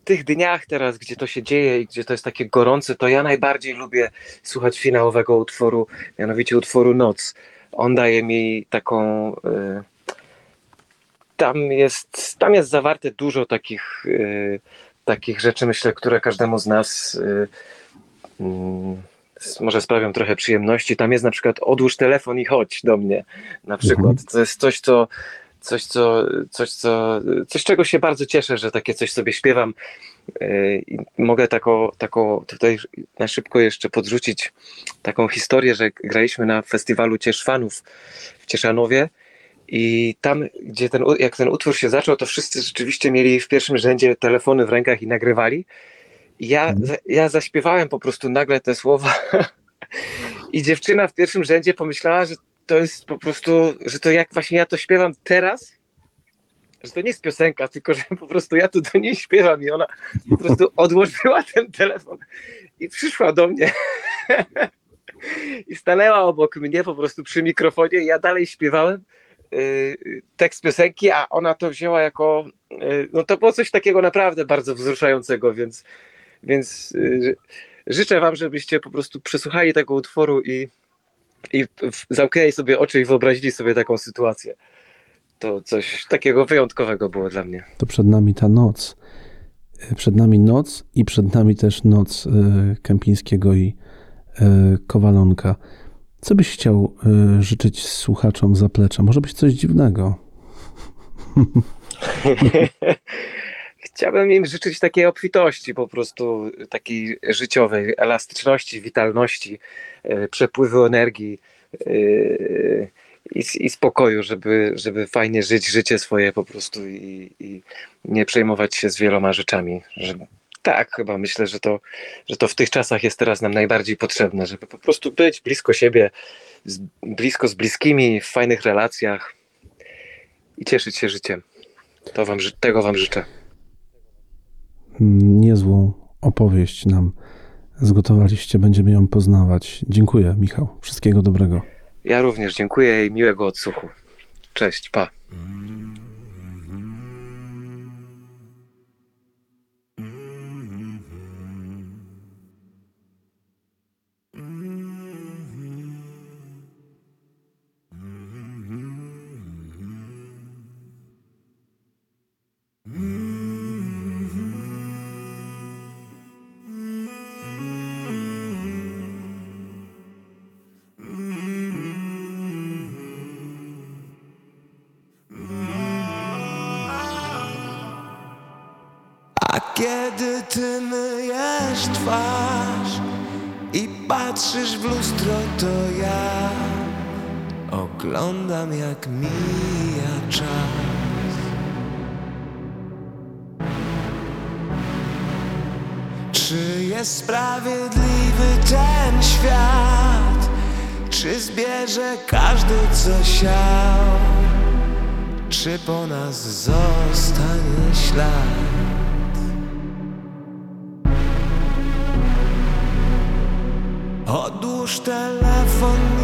tych dniach teraz, gdzie to się dzieje i gdzie to jest takie gorące, to ja najbardziej lubię słuchać finałowego utworu, mianowicie utworu Noc. On daje mi taką... y, tam jest, tam jest zawarte dużo takich, y, takich rzeczy, myślę, które każdemu z nas y, mm, może sprawią trochę przyjemności. Tam jest na przykład odłóż telefon i chodź do mnie na przykład. To jest coś, co coś, co, coś, co, coś, czego się bardzo cieszę, że takie coś sobie śpiewam. Yy, I mogę taką, taką tutaj na szybko jeszcze podrzucić taką historię, że graliśmy na festiwalu Cieszfanów w Cieszanowie i tam, gdzie ten, jak ten utwór się zaczął, to wszyscy rzeczywiście mieli w pierwszym rzędzie telefony w rękach i nagrywali. I ja, za- ja zaśpiewałem po prostu nagle te słowa i dziewczyna w pierwszym rzędzie pomyślała, że to jest po prostu, że to jak właśnie ja to śpiewam teraz, że to nie jest piosenka, tylko że po prostu ja tu do niej śpiewam i ona po prostu odłożyła ten telefon i przyszła do mnie i stanęła obok mnie po prostu przy mikrofonie ja dalej śpiewałem yy, tekst piosenki, a ona to wzięła jako, yy, no to było coś takiego naprawdę bardzo wzruszającego, więc, więc yy, życzę wam, żebyście po prostu przesłuchali tego utworu i i zamknęli sobie oczy i wyobrazili sobie taką sytuację. To coś takiego wyjątkowego było dla mnie. To przed nami ta noc. Y, Przed nami noc i przed nami też noc y, Kępińskiego i y, Kowalonka. Co byś chciał życzyć słuchaczom zaplecza? Może być coś dziwnego. Chciałbym im życzyć takiej obfitości, po prostu takiej życiowej, elastyczności, witalności, e, przepływu energii e, i, i spokoju, żeby, żeby fajnie żyć życie swoje po prostu i, i nie przejmować się z wieloma rzeczami. Że, tak, chyba myślę, że to, że to w tych czasach jest teraz nam najbardziej potrzebne, żeby po prostu być blisko siebie, z, blisko z bliskimi, w fajnych relacjach i cieszyć się życiem. To wam, tego wam życzę. Niezłą opowieść nam zgotowaliście. Będziemy ją poznawać. Dziękuję, Michał. Wszystkiego dobrego. Ja również dziękuję i miłego odsłuchu. Cześć, pa. Kiedy ty myjesz twarz i patrzysz w lustro, to ja oglądam jak mija czas. Czy jest sprawiedliwy ten świat? Czy zbierze każdy co siał? Czy po nas zostanie ślad? Odłóż telefon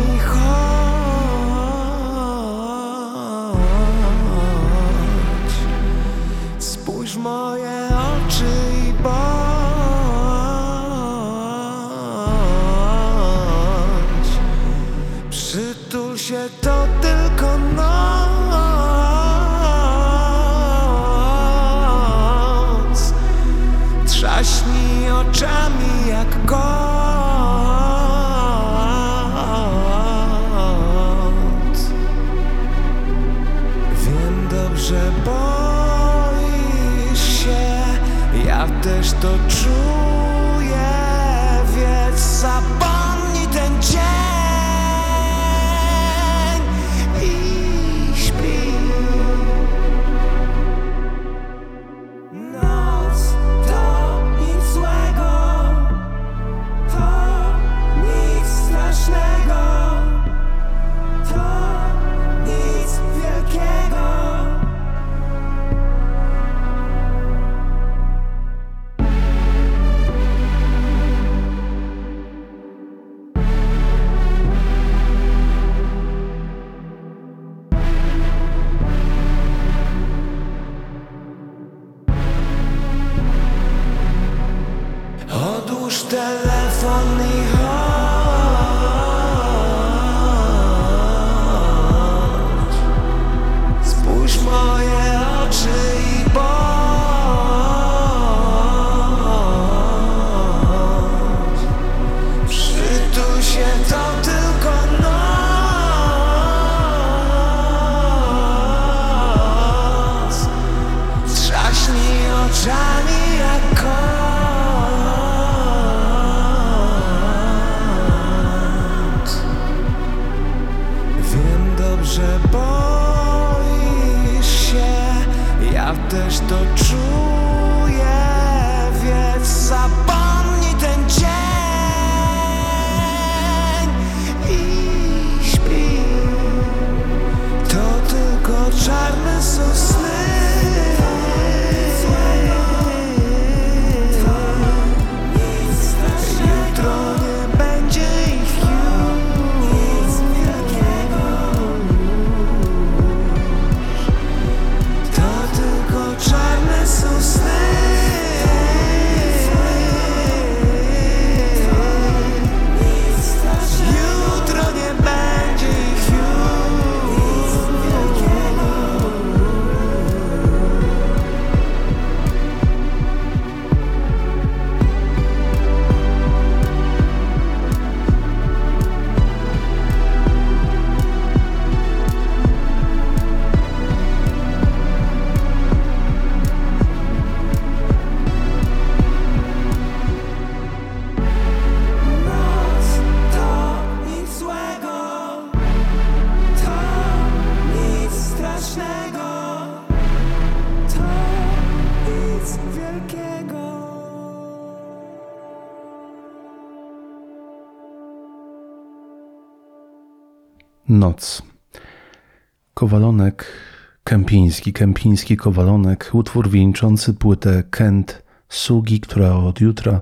Kępiński, Kępiński Kowalonek, utwór wieńczący płytę Kent Sugi, która od jutra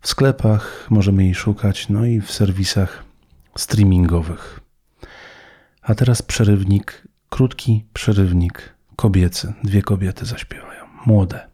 w sklepach możemy jej szukać, no i w serwisach streamingowych. A teraz przerywnik, krótki przerywnik kobiecy. Dwie kobiety zaśpiewają, młode.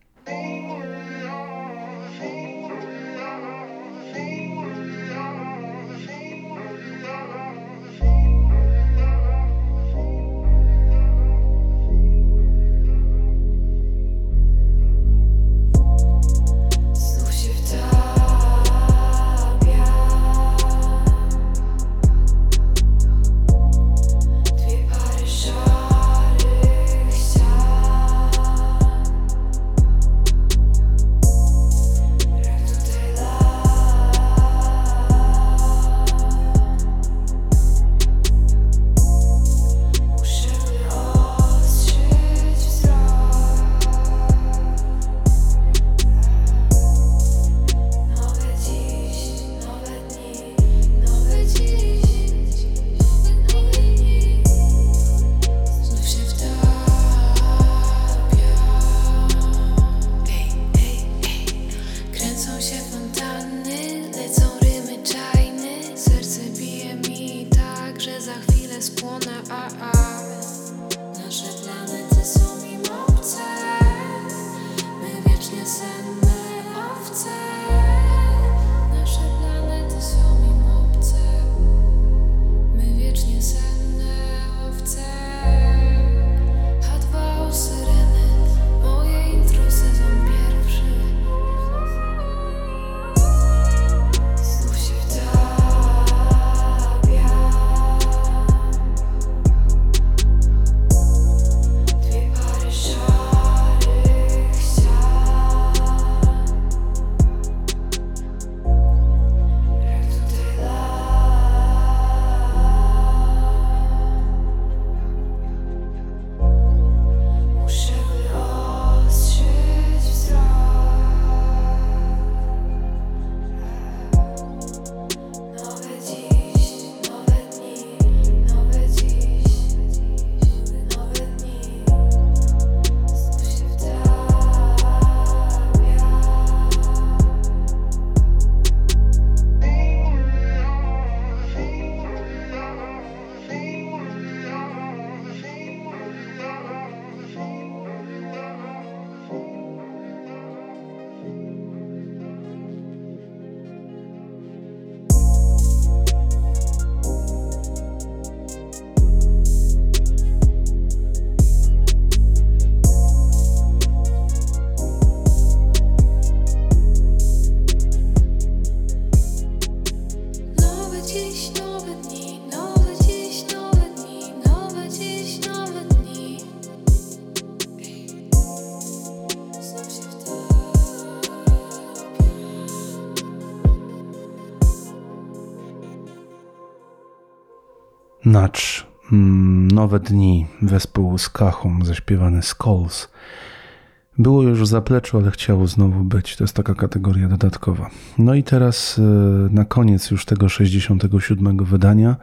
Znacz mm, Nowe Dni wespół z Kachą zaśpiewany Skulls. Było już w zapleczu, ale chciało znowu być. To jest taka kategoria dodatkowa. No i teraz e, na koniec już tego 67 wydania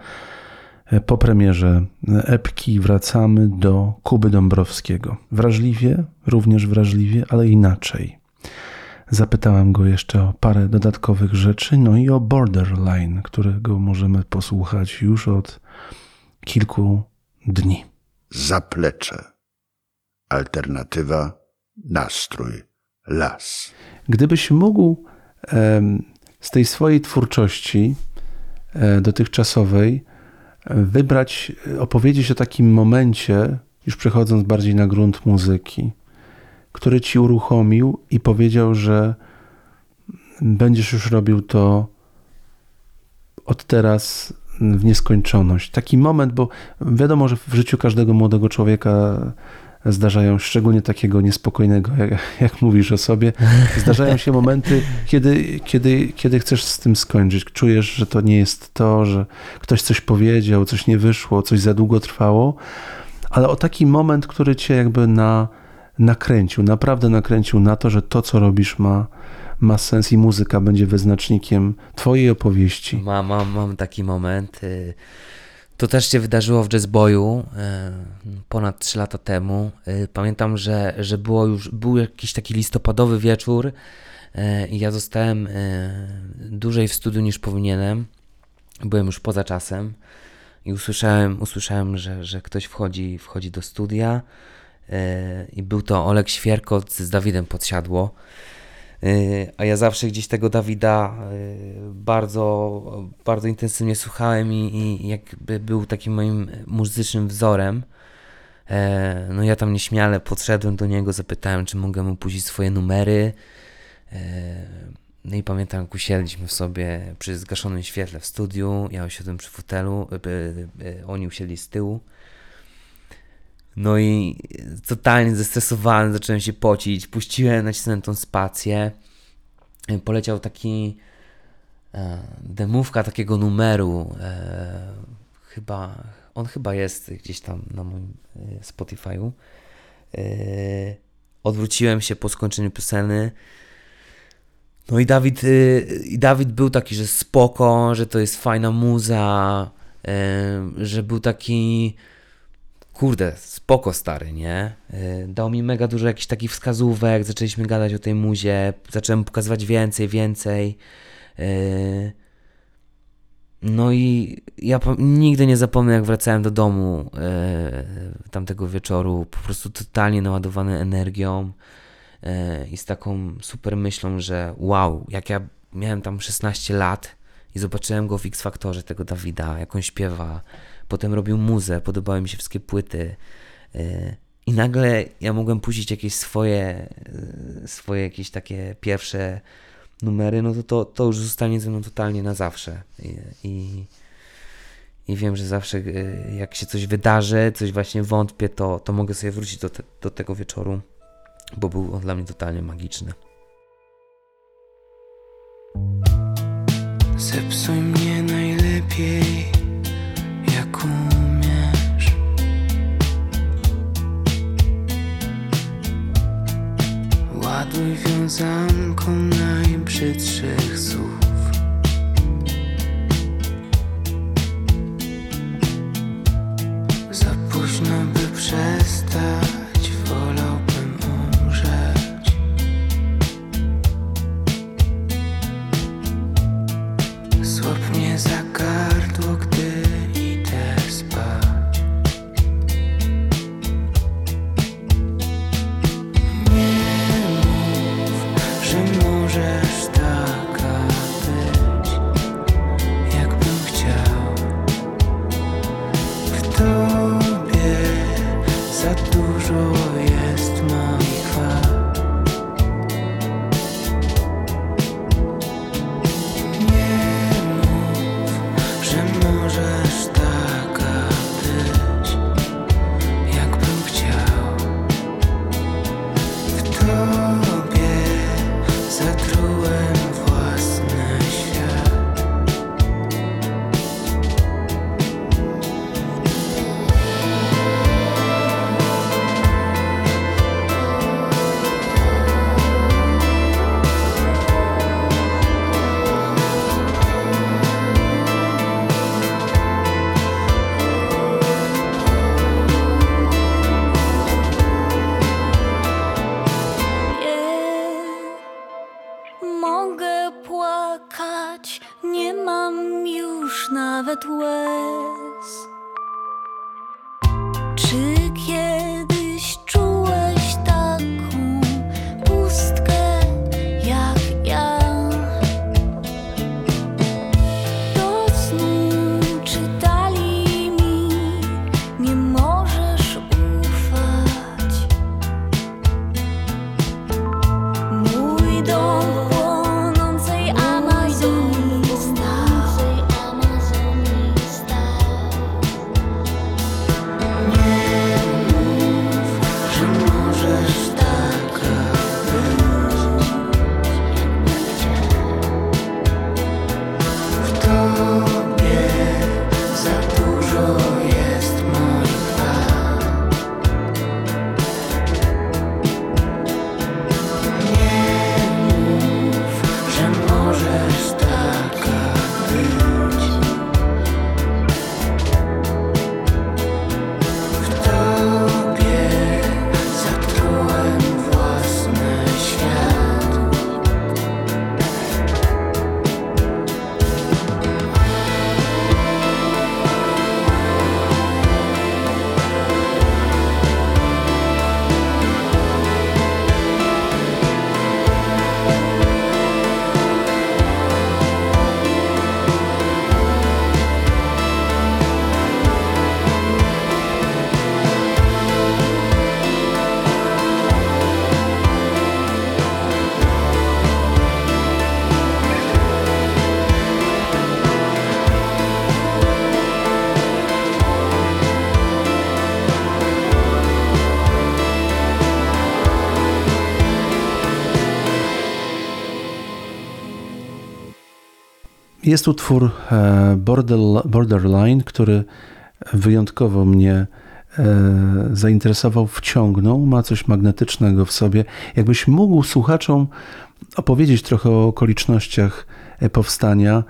e, po premierze e, epki wracamy do Kuby Dąbrowskiego. Wrażliwie, również wrażliwie, ale inaczej. Zapytałem go jeszcze o parę dodatkowych rzeczy, no i o Borderline, którego możemy posłuchać już od kilku dni. Zaplecze. Alternatywa, nastrój, las. Gdybyś mógł z tej swojej twórczości e, dotychczasowej e, wybrać, e, opowiedzieć o takim momencie, już przechodząc bardziej na grunt muzyki, który ci uruchomił i powiedział, że będziesz już robił to od teraz w nieskończoność. Taki moment, bo wiadomo, że w życiu każdego młodego człowieka zdarzają, szczególnie takiego niespokojnego, jak, jak mówisz o sobie, zdarzają się momenty, kiedy, kiedy, kiedy chcesz z tym skończyć. Czujesz, że to nie jest to, że ktoś coś powiedział, coś nie wyszło, coś za długo trwało, ale o taki moment, który cię jakby na, nakręcił, naprawdę nakręcił na to, że to, co robisz ma, ma sens i muzyka będzie wyznacznikiem twojej opowieści. Mam, mam, mam taki moment. y, To też się wydarzyło w Jazzboyu y, ponad 3 lata temu. Y, Pamiętam, że, że było już, był jakiś taki listopadowy wieczór i ja zostałem dłużej w studiu niż powinienem. Byłem już poza czasem i usłyszałem, usłyszałem że, że ktoś wchodzi, wchodzi do studia i był to Olek Świerkot z Dawidem Podsiadło. Y, A ja zawsze gdzieś tego Dawida y, bardzo, bardzo intensywnie słuchałem i, i jakby był takim moim muzycznym wzorem. E, No ja tam nieśmiale podszedłem do niego, zapytałem, czy mogę mu puścić swoje numery. E, No i pamiętam, usiedliśmy sobie przy zgaszonym świetle w studiu, ja usiadłem przy fotelu, oni usiedli z tyłu. No i totalnie zestresowany, zacząłem się pocić, puściłem, nacisnąłem tą spację. Poleciał taki e, demówka takiego numeru. E, chyba, on chyba jest gdzieś tam na moim e, Spotify'u. E, odwróciłem się po skończeniu pioseny. No i Dawid, y, i Dawid był taki, że spoko, że to jest fajna muza, y, że był taki kurde, spoko stary, nie? Y, Dał mi mega dużo jakichś takich wskazówek, zaczęliśmy gadać o tej muzie, zacząłem pokazywać więcej, więcej. Y, No i ja nigdy nie zapomnę, jak wracałem do domu y, tamtego wieczoru, po prostu totalnie naładowany energią i z taką super myślą, że wow, jak ja miałem tam 16 lat i zobaczyłem go w X Faktorze, tego Dawida, jak on śpiewa, potem robił muzę, podobały mi się wszystkie płyty. y, I nagle ja mogłem puścić jakieś swoje, y, swoje jakieś takie pierwsze numery, no to, to to już zostanie ze mną totalnie na zawsze. I, i, i wiem, że zawsze y, jak się coś wydarzy, coś właśnie wątpię, to, to mogę sobie wrócić do, te, do tego wieczoru, bo był on dla mnie totalnie magiczny. Zepsuj mnie najlepiej, jak umiesz. Ładuj wiązanką najbrzydszych słów. Jest utwór e, Border, Borderline, który wyjątkowo mnie e, zainteresował, wciągnął, ma coś magnetycznego w sobie. Jakbyś mógł słuchaczom opowiedzieć trochę o okolicznościach e, powstania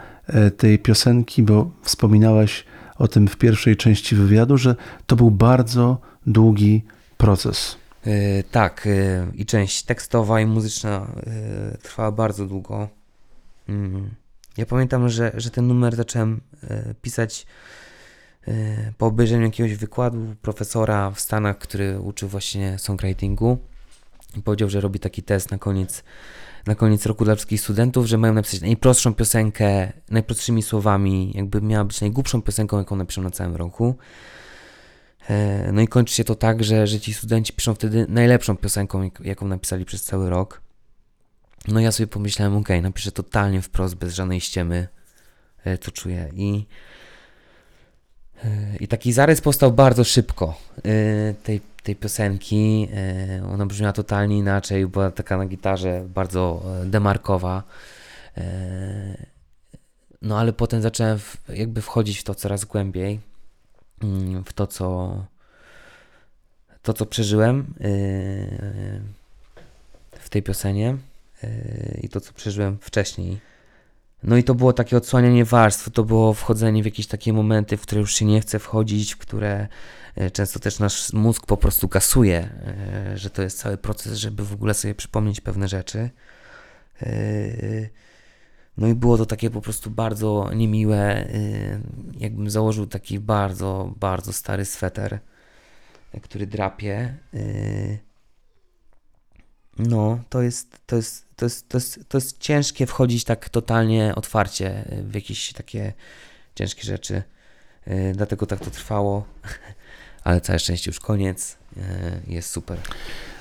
tej piosenki, bo wspominałeś o tym w pierwszej części wywiadu, że to był bardzo długi proces. Tak, i część tekstowa i muzyczna trwała bardzo długo. Mm. Ja pamiętam, że, że ten numer zacząłem e, pisać e, po obejrzeniu jakiegoś wykładu profesora w Stanach, który uczył właśnie songwritingu. I powiedział, że robi taki test na koniec, na koniec roku dla wszystkich studentów, że mają napisać najprostszą piosenkę, najprostszymi słowami, jakby miała być najgłupszą piosenką, jaką napiszą na całym roku. E, No i kończy się to tak, że, że ci studenci piszą wtedy najlepszą piosenką, jak- jaką napisali przez cały rok. No ja sobie pomyślałem, okej, napiszę totalnie wprost, bez żadnej ściemy, e, co czuję. I, e, i taki zarys powstał bardzo szybko e, tej, tej piosenki. Ona brzmiała totalnie inaczej, była taka na gitarze bardzo demarkowa. No ale potem zacząłem jakby wchodzić w to coraz głębiej mm, w to, co to, co przeżyłem w tej piosenie i to, co przeżyłem wcześniej. No i to było takie odsłanianie warstw, to było wchodzenie w jakieś takie momenty, w które już się nie chce wchodzić, w które yy, często też nasz mózg po prostu kasuje, yy, że to jest cały proces, żeby w ogóle sobie przypomnieć pewne rzeczy. No i było to takie po prostu bardzo niemiłe, jakbym założył taki bardzo, bardzo stary sweter, który drapie. No, to jest, to jest, to jest, to jest, to jest ciężkie wchodzić tak totalnie otwarcie w jakieś takie ciężkie rzeczy. Yy, Dlatego tak to trwało, ale całe szczęście już koniec, yy, jest super.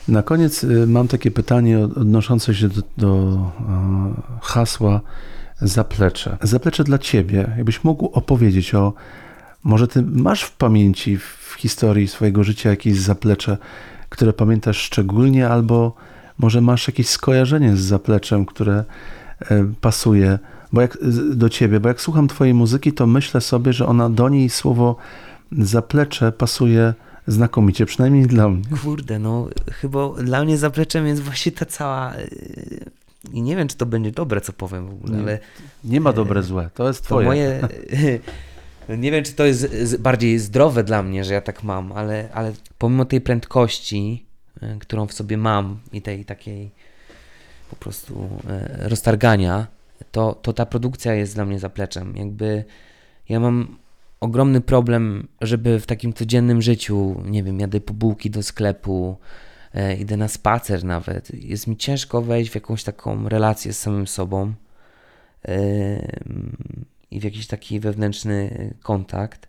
Na koniec y, mam takie pytanie od- odnoszące się do, do hasła zaplecze. Zaplecze dla ciebie. Jakbyś mógł opowiedzieć o, może ty masz w pamięci, w historii swojego życia jakieś zaplecze, które pamiętasz szczególnie, albo może masz jakieś skojarzenie z zapleczem, które e, pasuje bo jak, do ciebie, bo jak słucham twojej muzyki, to myślę sobie, że ona do niej słowo zaplecze pasuje znakomicie, przynajmniej dla mnie. Kurde, no chyba dla mnie zapleczem jest właśnie ta cała. yy, I nie wiem, czy to będzie dobre, co powiem w ogóle, Nie, ale Nie ma dobre, złe, to jest to twoje. moje. nie wiem, czy to jest bardziej zdrowe dla mnie, że ja tak mam, ale, ale pomimo tej prędkości, którą w sobie mam i tej takiej po prostu yy, roztargania, to, to ta produkcja jest dla mnie zapleczem. Jakby ja mam ogromny problem, żeby w takim codziennym życiu, nie wiem, jadę po bułki do sklepu, e, idę na spacer nawet. Jest mi ciężko wejść w jakąś taką relację z samym sobą e, i w jakiś taki wewnętrzny kontakt.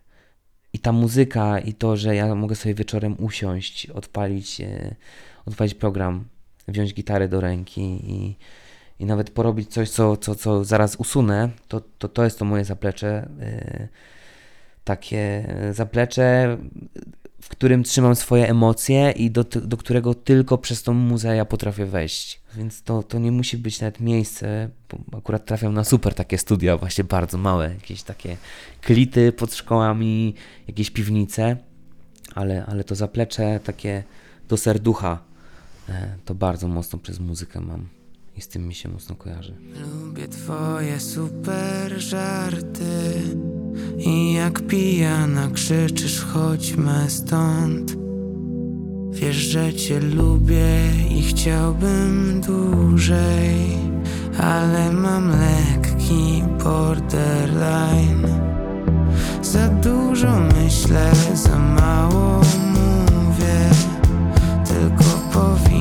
I ta muzyka i to, że ja mogę sobie wieczorem usiąść, odpalić, e, odpalić program, wziąć gitarę do ręki i, i nawet porobić coś, co, co, co zaraz usunę, to, to, to jest to moje zaplecze. e, takie zaplecze, w którym trzymam swoje emocje i do, do którego tylko przez tą muzę ja potrafię wejść. Więc to, to nie musi być nawet miejsce, bo akurat trafiam na super takie studia, właśnie bardzo małe, jakieś takie klity pod szkołami, jakieś piwnice, ale, ale to zaplecze takie do serducha, e, to bardzo mocno przez muzykę mam i z tym mi się mocno kojarzy. Lubię twoje super żarty I jak pijana krzyczysz chodźmy stąd Wiesz, że cię lubię i chciałbym dłużej Ale mam lekki borderline. Za dużo myślę, za mało mówię Tylko powinien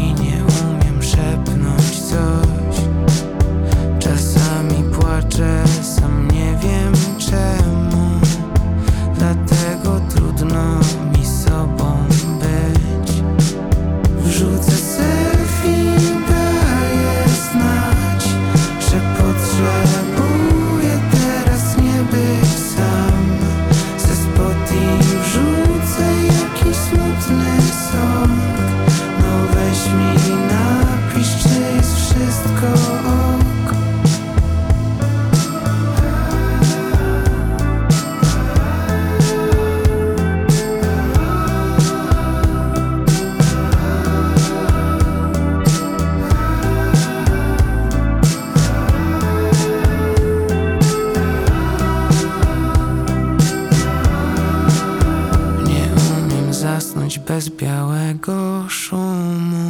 najgorszą moc.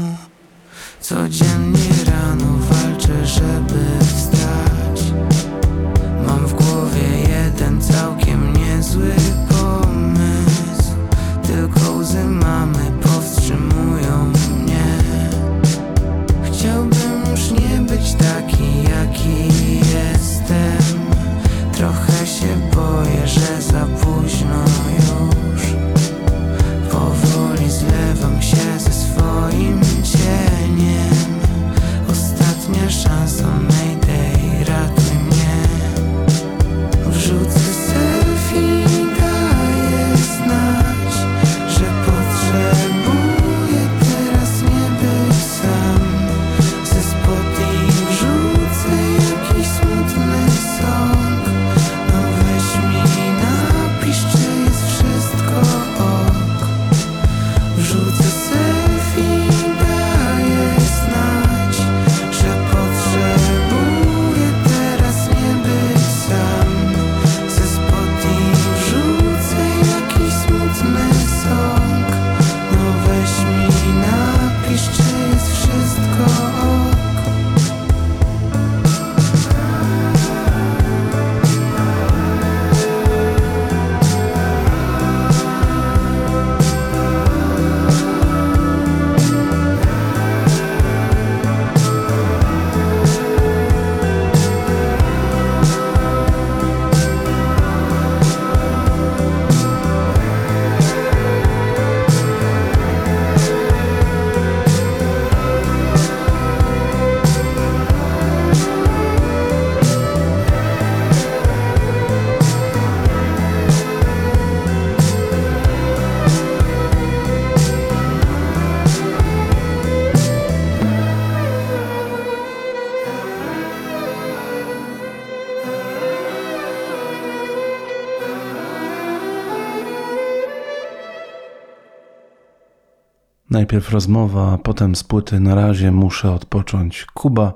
Najpierw rozmowa, a potem z płyty Na razie muszę odpocząć. Kuba,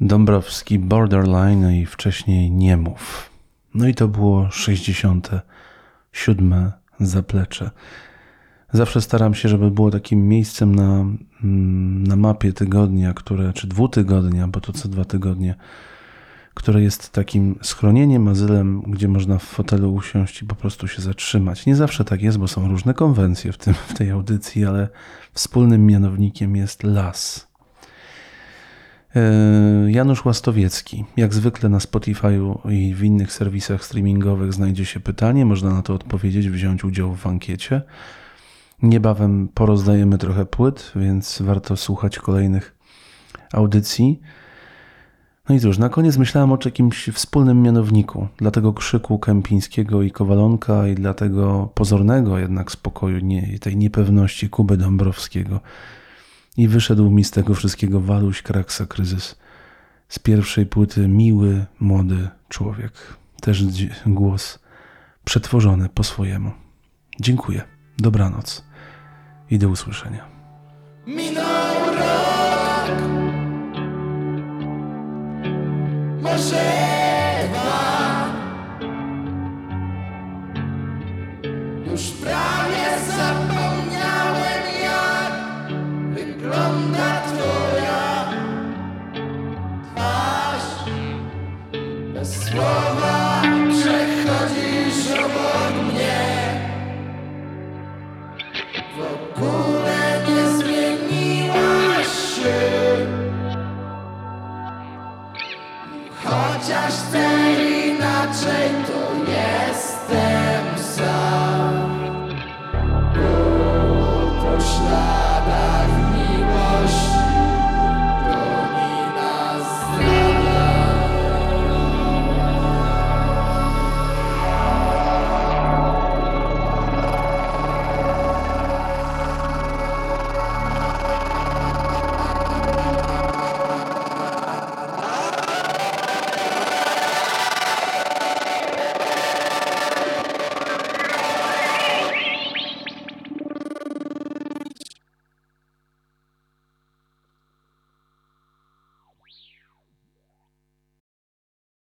Dąbrowski, Borderline i wcześniej Nie mów. No i to było 67. zaplecze. Zawsze staram się, żeby było takim miejscem na, mm, na mapie tygodnia, które, czy dwutygodnia, bo to co dwa tygodnie, które jest takim schronieniem, azylem, gdzie można w fotelu usiąść i po prostu się zatrzymać. Nie zawsze tak jest, bo są różne konwencje w, tym, w tej audycji, ale wspólnym mianownikiem jest las. E, Janusz Łastowiecki. Jak zwykle na Spotify'u i w innych serwisach streamingowych znajdzie się pytanie, można na to odpowiedzieć, wziąć udział w ankiecie. Niebawem porozdajemy trochę płyt, więc warto słuchać kolejnych audycji. No i cóż, na koniec myślałem o jakimś wspólnym mianowniku dla tego krzyku Kępińskiego i Kowalonka i dla tego pozornego jednak spokoju, nie, tej niepewności Kuby Dąbrowskiego. I wyszedł mi z tego wszystkiego Waluś Kraksa Kryzys. Z pierwszej płyty miły, młody człowiek. Też głos przetworzony po swojemu. Dziękuję. Dobranoc i do usłyszenia. Minął rok Może dwa Już prawie zapomniałem jak Wygląda twoja Twarz. Bez słowa Chociaż chcę inaczej, to jestem.